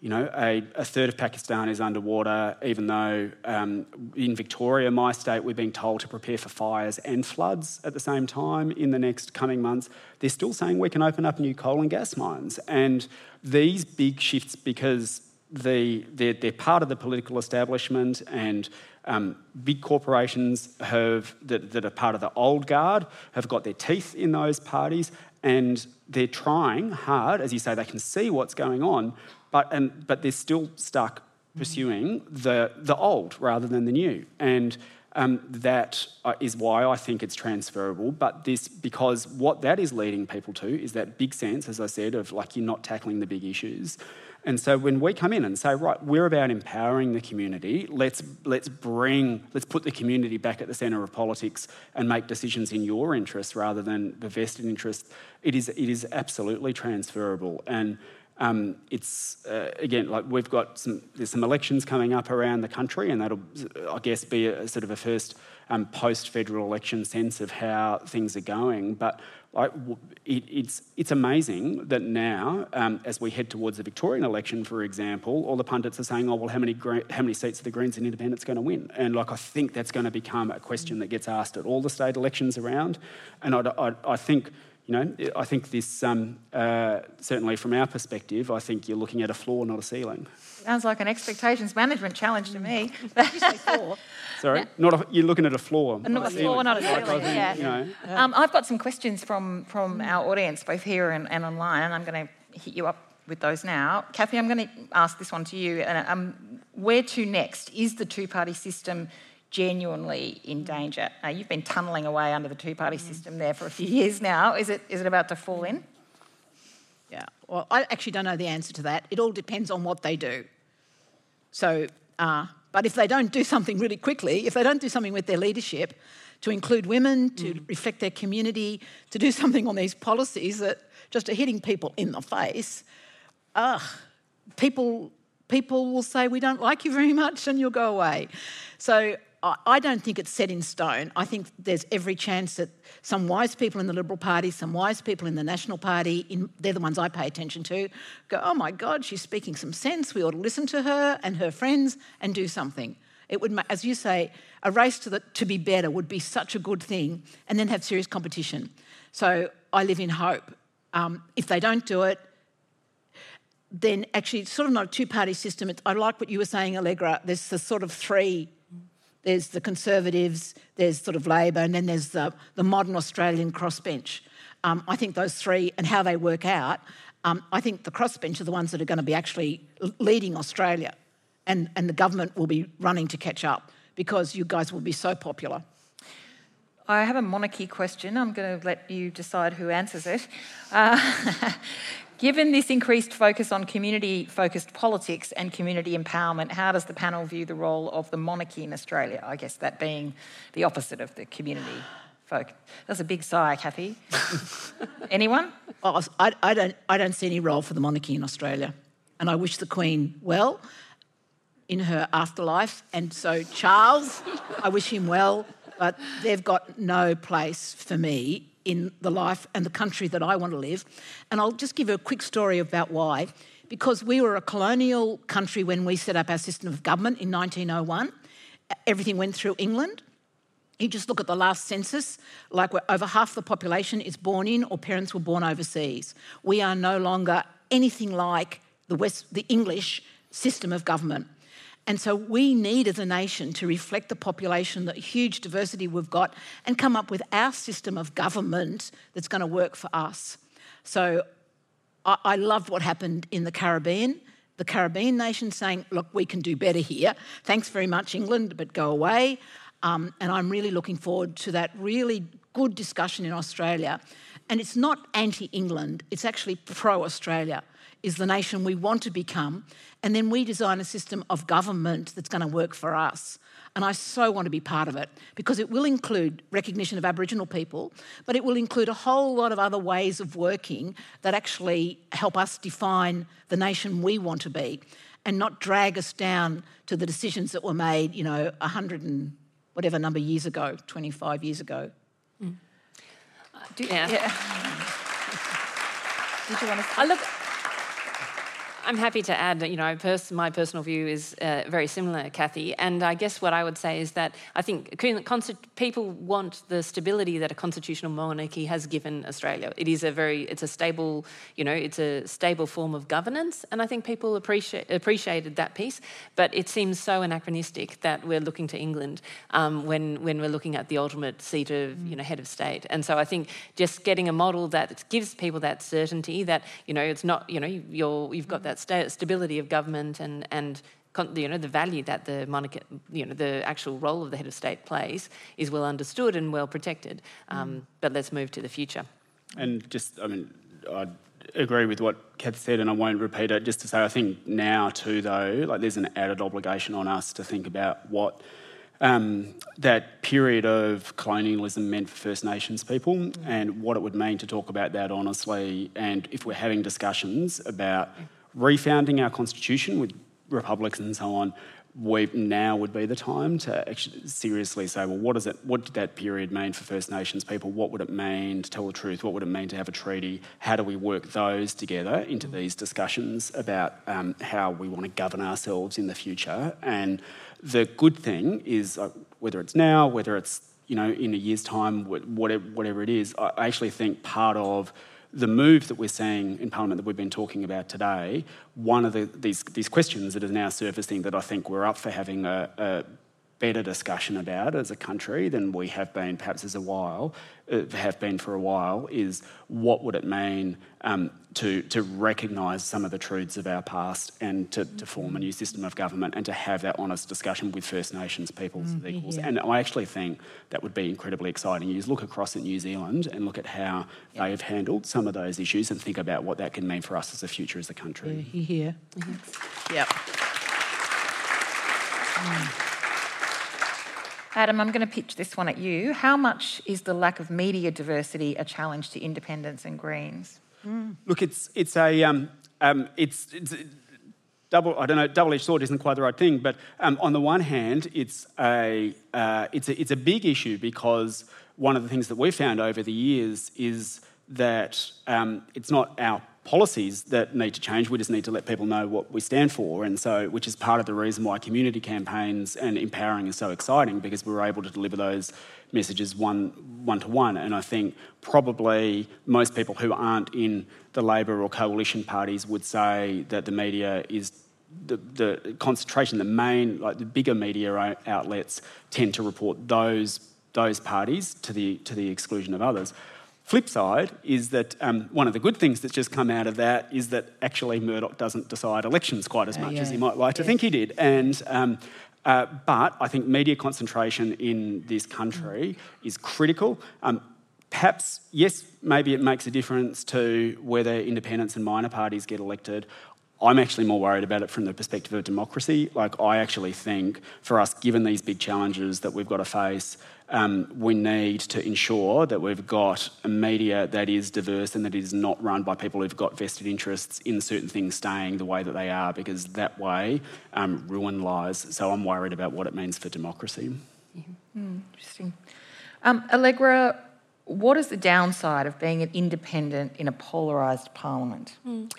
you know, a, a, third of Pakistan is underwater, even though um, in Victoria, my state, we're being told to prepare for fires and floods at the same time in the next coming months. They're still saying we can open up new coal and gas mines. And these big shifts, because the, they're, they're part of the political establishment and um, big corporations have, that, that are part of the old guard have got their teeth in those parties and they're trying hard, as you say, they can see what's going on, but, and, but they're still stuck pursuing the, the old rather than the new. And um, that uh, why I think it's transferable. But this, because what that is leading people to is that big sense, as I said, of like you're not tackling the big issues. And so when we come in and say, right, we're about empowering the community, let's, let's bring, let's put the community back at the centre of politics and make decisions in your interest rather than the vested interest, it is, it is absolutely transferable. And um, it's uh, again like we've got some there's some elections coming up around the country, and that'll I guess be a, sort of a first um, post federal election sense of how things are going. But it, it's it's amazing that now, um, as we head towards the Victorian election, for example, all the pundits are saying, "Oh well, how many how many seats are the Greens and Independents going to win?" And like I think that's going to become a question that gets asked at all the state elections around, and I, I, I think you know, I think this, um, uh, certainly from our perspective, I think you're looking at a floor, not a ceiling. Sounds like an expectations management challenge to me. Sorry, not a, you're looking at a floor. Not, a, floor, not a ceiling. Like yeah. You know. um, I've got some questions from from our audience, both here and, and online, and I'm going to hit you up with those now. Cathy, I'm going to ask this one to you. Um, where to next? Is the two-party system genuinely in danger. Uh, you've been tunnelling away under the two party mm. system there for a few years now. Is it, is it about to fall in? Yeah, well, I actually don't know the answer to that. It all depends on what they do. So, uh, but if they don't do something really quickly, if they don't do something with their leadership to include women, to mm. reflect their community, to do something on these policies that just are hitting people in the face, ugh, people people will say we don't like you very much and you'll go away. So I don't think it's set in stone. I think there's every chance that some wise people in the Liberal Party, some wise people in the National Party, in, they're the ones I pay attention to, go, oh my God, she's speaking some sense. We ought to listen to her and her friends and do something. It would, as you say, a race to, the, to be better would be such a good thing, and then have serious competition. So I live in hope. Um, if they don't do it, then actually it's sort of not a two-party system. It's, I like what you were saying, Allegra. There's the sort of three there's the Conservatives, there's sort of Labor, and then there's the, the modern Australian crossbench. Um, I think those three and how they work out, um, I think the crossbench are the ones that are going to be actually leading Australia, and, and the government will be running to catch up because you guys will be so popular. I have a monarchy question. I'm going to let you decide who answers it. Uh, Given this increased focus on community focused politics and community empowerment, how does the panel view the role of the monarchy in Australia? I guess that being the opposite of the community folk. That's a big sigh, Cathy. Anyone? Oh, I, I, don't, I don't see any role for the monarchy in Australia. And I wish the Queen well in her afterlife. And so, Charles, I wish him well, but they've got no place for me in the life and the country that I want to live. And I'll just give a quick story about why. Because we were a colonial country when we set up our system of government in 1901. Everything went through England. You just look at the last census, like over half the population is born in or parents were born overseas. We are no longer anything like the West, the English system of government. And so we need as a nation to reflect the population, the huge diversity we've got, and come up with our system of government that's going to work for us. So I, I loved what happened in the Caribbean. The Caribbean nations saying, look, we can do better here. Thanks very much, England, but go away. Um, and I'm really looking forward to that really good discussion in Australia And it's not anti England, it's actually pro Australia, is the nation we want to become. And then we design a system of government that's going to work for us. And I so want to be part of it because it will include recognition of Aboriginal people, but it will include a whole lot of other ways of working that actually help us define the nation we want to be and not drag us down to the decisions that were made, you know, 100 and whatever number years ago, 25 years ago. Mm. Uh, do, yeah. yeah. Did you want to? I look. I'm happy to add that, you know, pers- my personal view is uh, very similar, Cathy. And I guess what I would say is that I think people want the stability that a constitutional monarchy has given Australia. It is a very, it's a stable, you know, it's a stable form of governance. And I think people appreciate, appreciated that piece. But it seems so anachronistic that we're looking to England um, when, when we're looking at the ultimate seat of, you know, head of state. And so I think just getting a model that gives people that certainty that, you know, it's not, you know, you're, you've got that that sta- stability of government and and you know the value that the monarchy, you know the actual role of the head of state plays is well understood and well protected. Um, mm. But let's move to the future. And just, I mean, I agree with what Cath said, and I won't repeat it. Just to say, I think now too, though, like there's an added obligation on us to think about what. Um, that period of colonialism meant for First Nations people mm. and what it would mean to talk about that honestly. And if we're having discussions about refounding our constitution with republics and so on, we now would be the time to actually seriously say, well, what does it? What did that period mean for First Nations people? What would it mean to tell the truth? What would it mean to have a treaty? How do we work those together into these discussions about um, how we want to govern ourselves in the future? And the good thing is, uh, whether it's now, whether it's you know in a year's time, whatever, whatever it is, I actually think part of the move that we're seeing in Parliament that we've been talking about today, one of the, these, these questions that is now surfacing that I think we're up for having a, a better discussion about as a country than we have been perhaps as a while uh, have been for a while is what would it mean um, to to recognise some of the truths of our past and to, to, form a new system of government and to have that honest discussion with First Nations peoples mm, equals. Yeah. And I actually think that would be incredibly exciting. You look across at New Zealand and look at how yeah. they have handled some of those issues and think about what that can mean for us as a future as a country. Yeah, here. Mm-hmm. Yep. Mm. Adam, I'm going to pitch this one at you. How much is the lack of media diversity a challenge to independents and Greens? Mm. Look, it's it's a um, um, it's, it's double. I don't know. Double-edged sword isn't quite the right thing, but um, on the one hand, it's a uh, it's a it's a big issue because one of the things that we've found over the years is that um, it's not our policies that need to change. We just need to let people know what we stand for. And so, which is part of the reason why community campaigns and empowering is so exciting because we're able to deliver those messages one one to one. And I think probably most people who aren't in the Labor or coalition parties would say that the media is the, the concentration, the main, like the bigger media outlets tend to report those those parties to the to the exclusion of others. Flip side is that um, one of the good things that's just come out of that is that actually Murdoch doesn't decide elections quite as much yeah. as he might like to think he did. And um, uh, but I think media concentration in this country mm. is critical. Um, perhaps, yes, maybe it makes a difference to whether independents and minor parties get elected. I'm actually more worried about it from the perspective of democracy. Like, I actually think for us, given these big challenges that we've got to face, um, we need to ensure that we've got a media that is diverse and that is not run by people who've got vested interests in certain things staying the way that they are, because that way um, ruin lies. So I'm worried about what it means for democracy. Yeah. Mm, interesting. Um, Allegra, what is the downside of being an independent in a polarised parliament? Mm.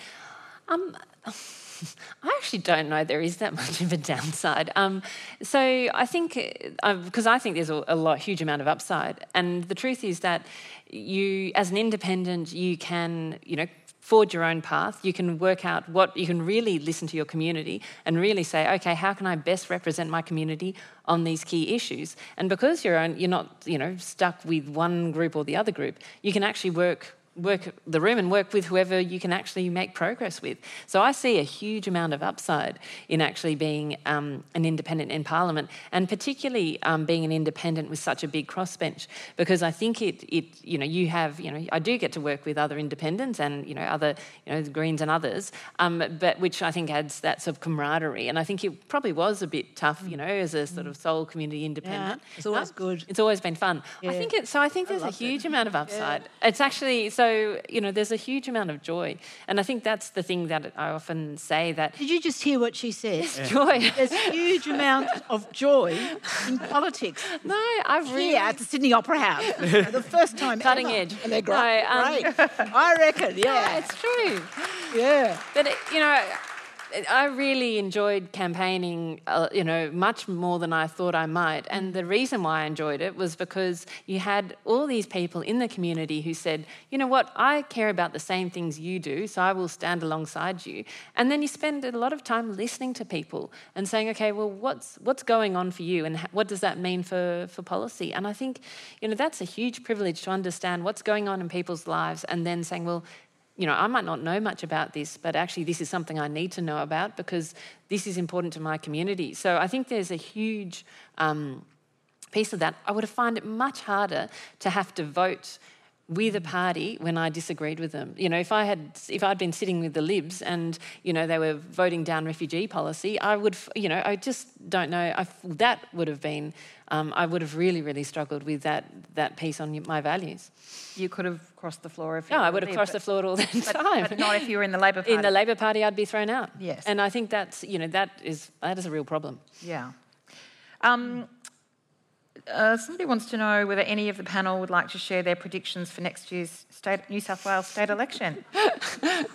Um, I actually don't know there is that much of a downside. Um, so I think, because uh, I think there's a, a lot, huge amount of upside, and the truth is that you, as an independent, you can, you know, forge your own path. You can work out what you can really listen to your community and really say, okay, how can I best represent my community on these key issues? And because you're own, you're not, you know, stuck with one group or the other group, you can actually work work the room and work with whoever you can actually make progress with. So I see a huge amount of upside in actually being um, an independent in Parliament, and particularly um, being an independent with such a big crossbench, because I think it, it, you know, you have, you know, I do get to work with other independents and you know other, you know, the Greens and others, um, but which I think adds that sort of camaraderie, and I think it probably was a bit tough, you know, as a sort of sole community independent. Yeah, it's always Um, good. It's always been fun. I think it. So I think there's a huge amount of upside. It's actually so you know there's a huge amount of joy, and I think that's the thing that I often say that Did you just hear what she said? joy. There's a huge amount of joy in politics. no, I've really. Here at the Sydney Opera House, the first time Cutting ever. edge. and they're great. No, um, great. I reckon, Yeah, yeah, it's true. yeah. But it, you know, I really enjoyed campaigning, uh, you know, much more than I thought I might. And the reason why I enjoyed it was because you had all these people in the community who said, you know what, I care about the same things you do, so I will stand alongside you. And then you spend a lot of time listening to people and saying, okay, well, what's what's going on for you, and what does that mean for for policy? And I think, you know, that's a huge privilege to understand what's going on in people's lives, and then saying, well you know, I might not know much about this, but actually, this is something I need to know about because this is important to my community. So I think there's a huge um, piece of that. I would have found it much harder to have to vote with a party when I disagreed with them. You know, if I had if I'd been sitting with the Libs and you know they were voting down refugee policy, I would you know I just don't know. I that would have been um, I would have really really struggled with that that piece on my values. You could have crossed the floor if you No, I would have crossed the but- floor all the But, time. but not if you were in the Labor Party. in the Labor Party, I'd be thrown out. Yes. and I think that's you know that is that is a real problem. Yeah. Um, uh, somebody wants to know whether any of the panel would like to share their predictions for next year's state, New South Wales state election. I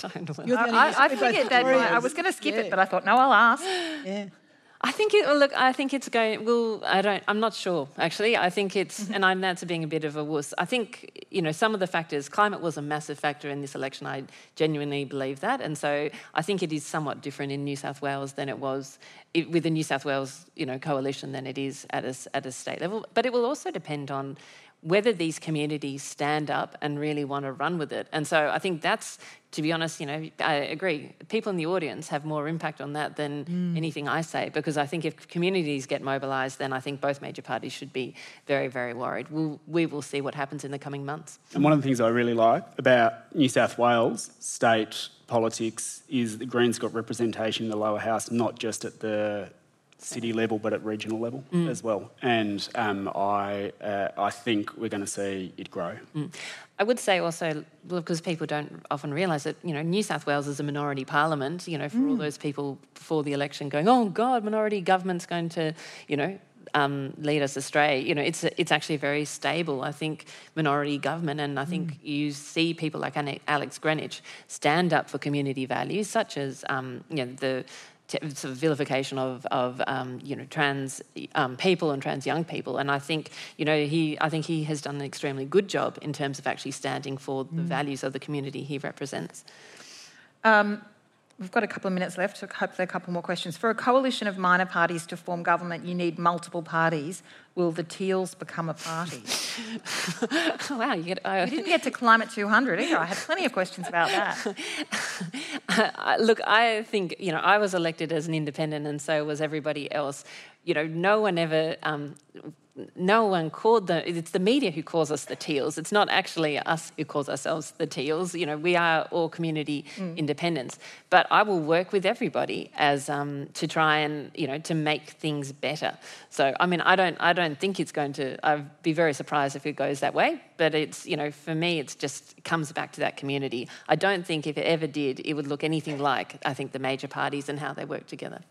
don't know. You're the only I, I New South Wales figured that I Victorians. was going to skip Yeah. it, but I thought, no, I'll ask. Yeah. I think it. Look, I think it's going. Well, I don't. I'm not sure actually. I think it's, Mm-hmm. and I'm that's being a bit of a wuss. I think you know some of the factors. Climate was a massive factor in this election. I genuinely believe that, and so I think it is somewhat different in New South Wales than it was i- with the New South Wales, you know, coalition than it is at a at a state level. But it will also depend on whether these communities stand up and really want to run with it. And so I think that's, to be honest, you know, I agree. People in the audience have more impact on that than mm. anything I say, because I think if communities get mobilised, then I think both major parties should be very, very worried. We'll, we will see what happens in the coming months. And one of the things I really like about New South Wales state politics is the Greens got representation in the lower house, not just at the city level, but at regional level as well. And um, I, uh, I think we're going to see it grow. I would say also, well, because people don't often realise that, you know, New South Wales is a minority parliament, you know, for all those people before the election going, oh, God, minority government's going to, you know, um, lead us astray. You know, it's it's actually very stable, I think, minority government, and I think you see people like Alex Greenwich stand up for community values, such as um, you know the sort of vilification of of um, you know trans um, people and trans young people, and I think you know he I think he has done an extremely good job in terms of actually standing for the values of the community he represents. Um, we've got a couple of minutes left, so hopefully a couple more questions. For a coalition of minor parties to form government, you need multiple parties. Will the Teals become a party? wow, you get. I, We didn't get to Climate 200 either. I had plenty of questions about that. Look, I think, you know, I was elected as an independent and so was everybody else. You know, no one ever, um, no one called the, it's the media who calls us the teals. It's not actually us who calls ourselves the teals. You know, we are all community independents. But I will work with everybody as, um, to try and, you know, to make things better. So, I mean, I don't, I don't think it's going to, I'd be very surprised if it goes that way. But it's, you know, for me, it's just, it comes back to that community. I don't think if it ever did, it would look anything like, I think, the major parties and how they work together.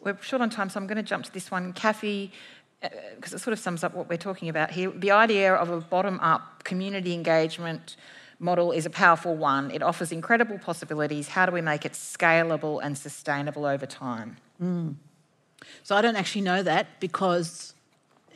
We're short on time, so I'm going to jump to this one. Cathy, Uh, because it sort of sums up what we're talking about here. The idea of a bottom up community engagement model is a powerful one. It offers incredible possibilities. How do we make it scalable and sustainable over time? Mm. So I don't actually know that because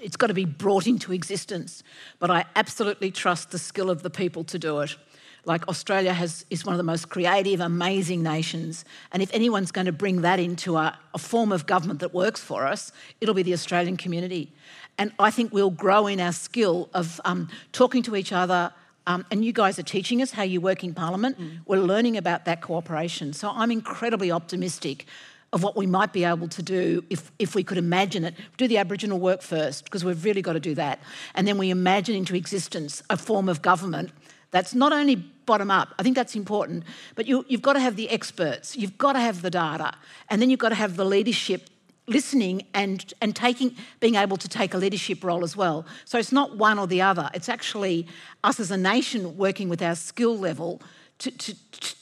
it's got to be brought into existence. But I absolutely trust the skill of the people to do it. Like Australia has, is one of the most creative, amazing nations. And if anyone's going to bring that into a, a form of government that works for us, it'll be the Australian community. And I think we'll grow in our skill of um, talking to each other, Um, and you guys are teaching us how you work in Parliament. Mm. We're learning about that cooperation. So I'm incredibly optimistic of what we might be able to do if, if we could imagine it. Do the Aboriginal work first, because we've really got to do that. And then we imagine into existence a form of government that's not only bottom up, I think that's important, but you, you've got to have the experts, you've got to have the data, and then you've got to have the leadership listening and, and taking, being able to take a leadership role as well. So it's not one or the other, it's actually us as a nation working with our skill level to, to,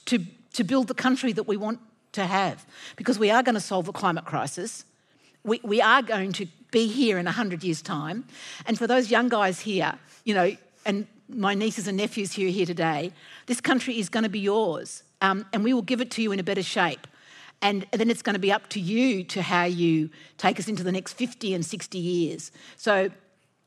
to, to build the country that we want to have. Because we are going to solve the climate crisis. We, we are going to be here in 100 years' time. And for those young guys here, you know, and my nieces and nephews who are here today, this country is going to be yours. Um, and we will give it to you in a better shape. And then it's going to be up to you to how you take us into the next 50 and 60 years. So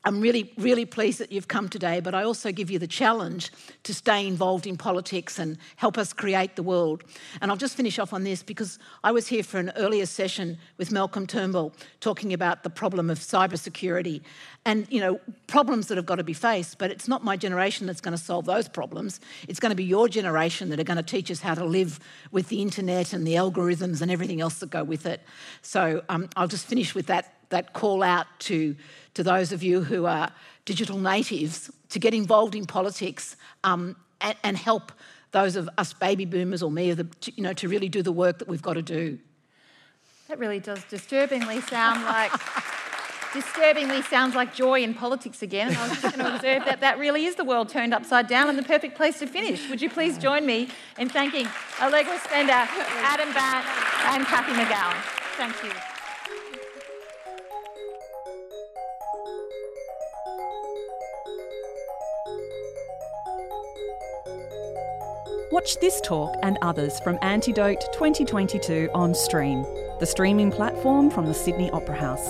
I'm really, really pleased that you've come today, but I also give you the challenge to stay involved in politics and help us create the world. And I'll just finish off on this because I was here for an earlier session with Malcolm Turnbull talking about the problem of cybersecurity and, you know, problems that have got to be faced, but it's not my generation that's going to solve those problems. It's going to be your generation that are going to teach us how to live with the internet and the algorithms and everything else that go with it. So um, I'll just finish with that, that call out to to those of you who are digital natives to get involved in politics um, and, and, help those of us baby boomers or me, the, you know, to really do the work that we've got to do. That really does disturbingly sound like disturbingly sounds like joy in politics again. And I was just going to observe that that really is the world turned upside down and the perfect place to finish. Would you please join me in thanking Allegra Spender, Adam Bandt, and Cathy McGowan? Thank you. Watch this talk and others from Antidote 2022 on Stream, the streaming platform from the Sydney Opera House.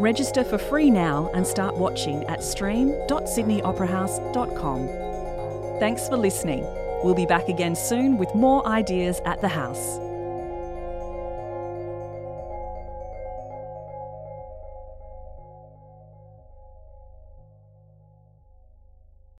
Register for free now and start watching at stream.sydneyoperahouse.com. Thanks for listening. We'll be back again soon with more ideas at the House.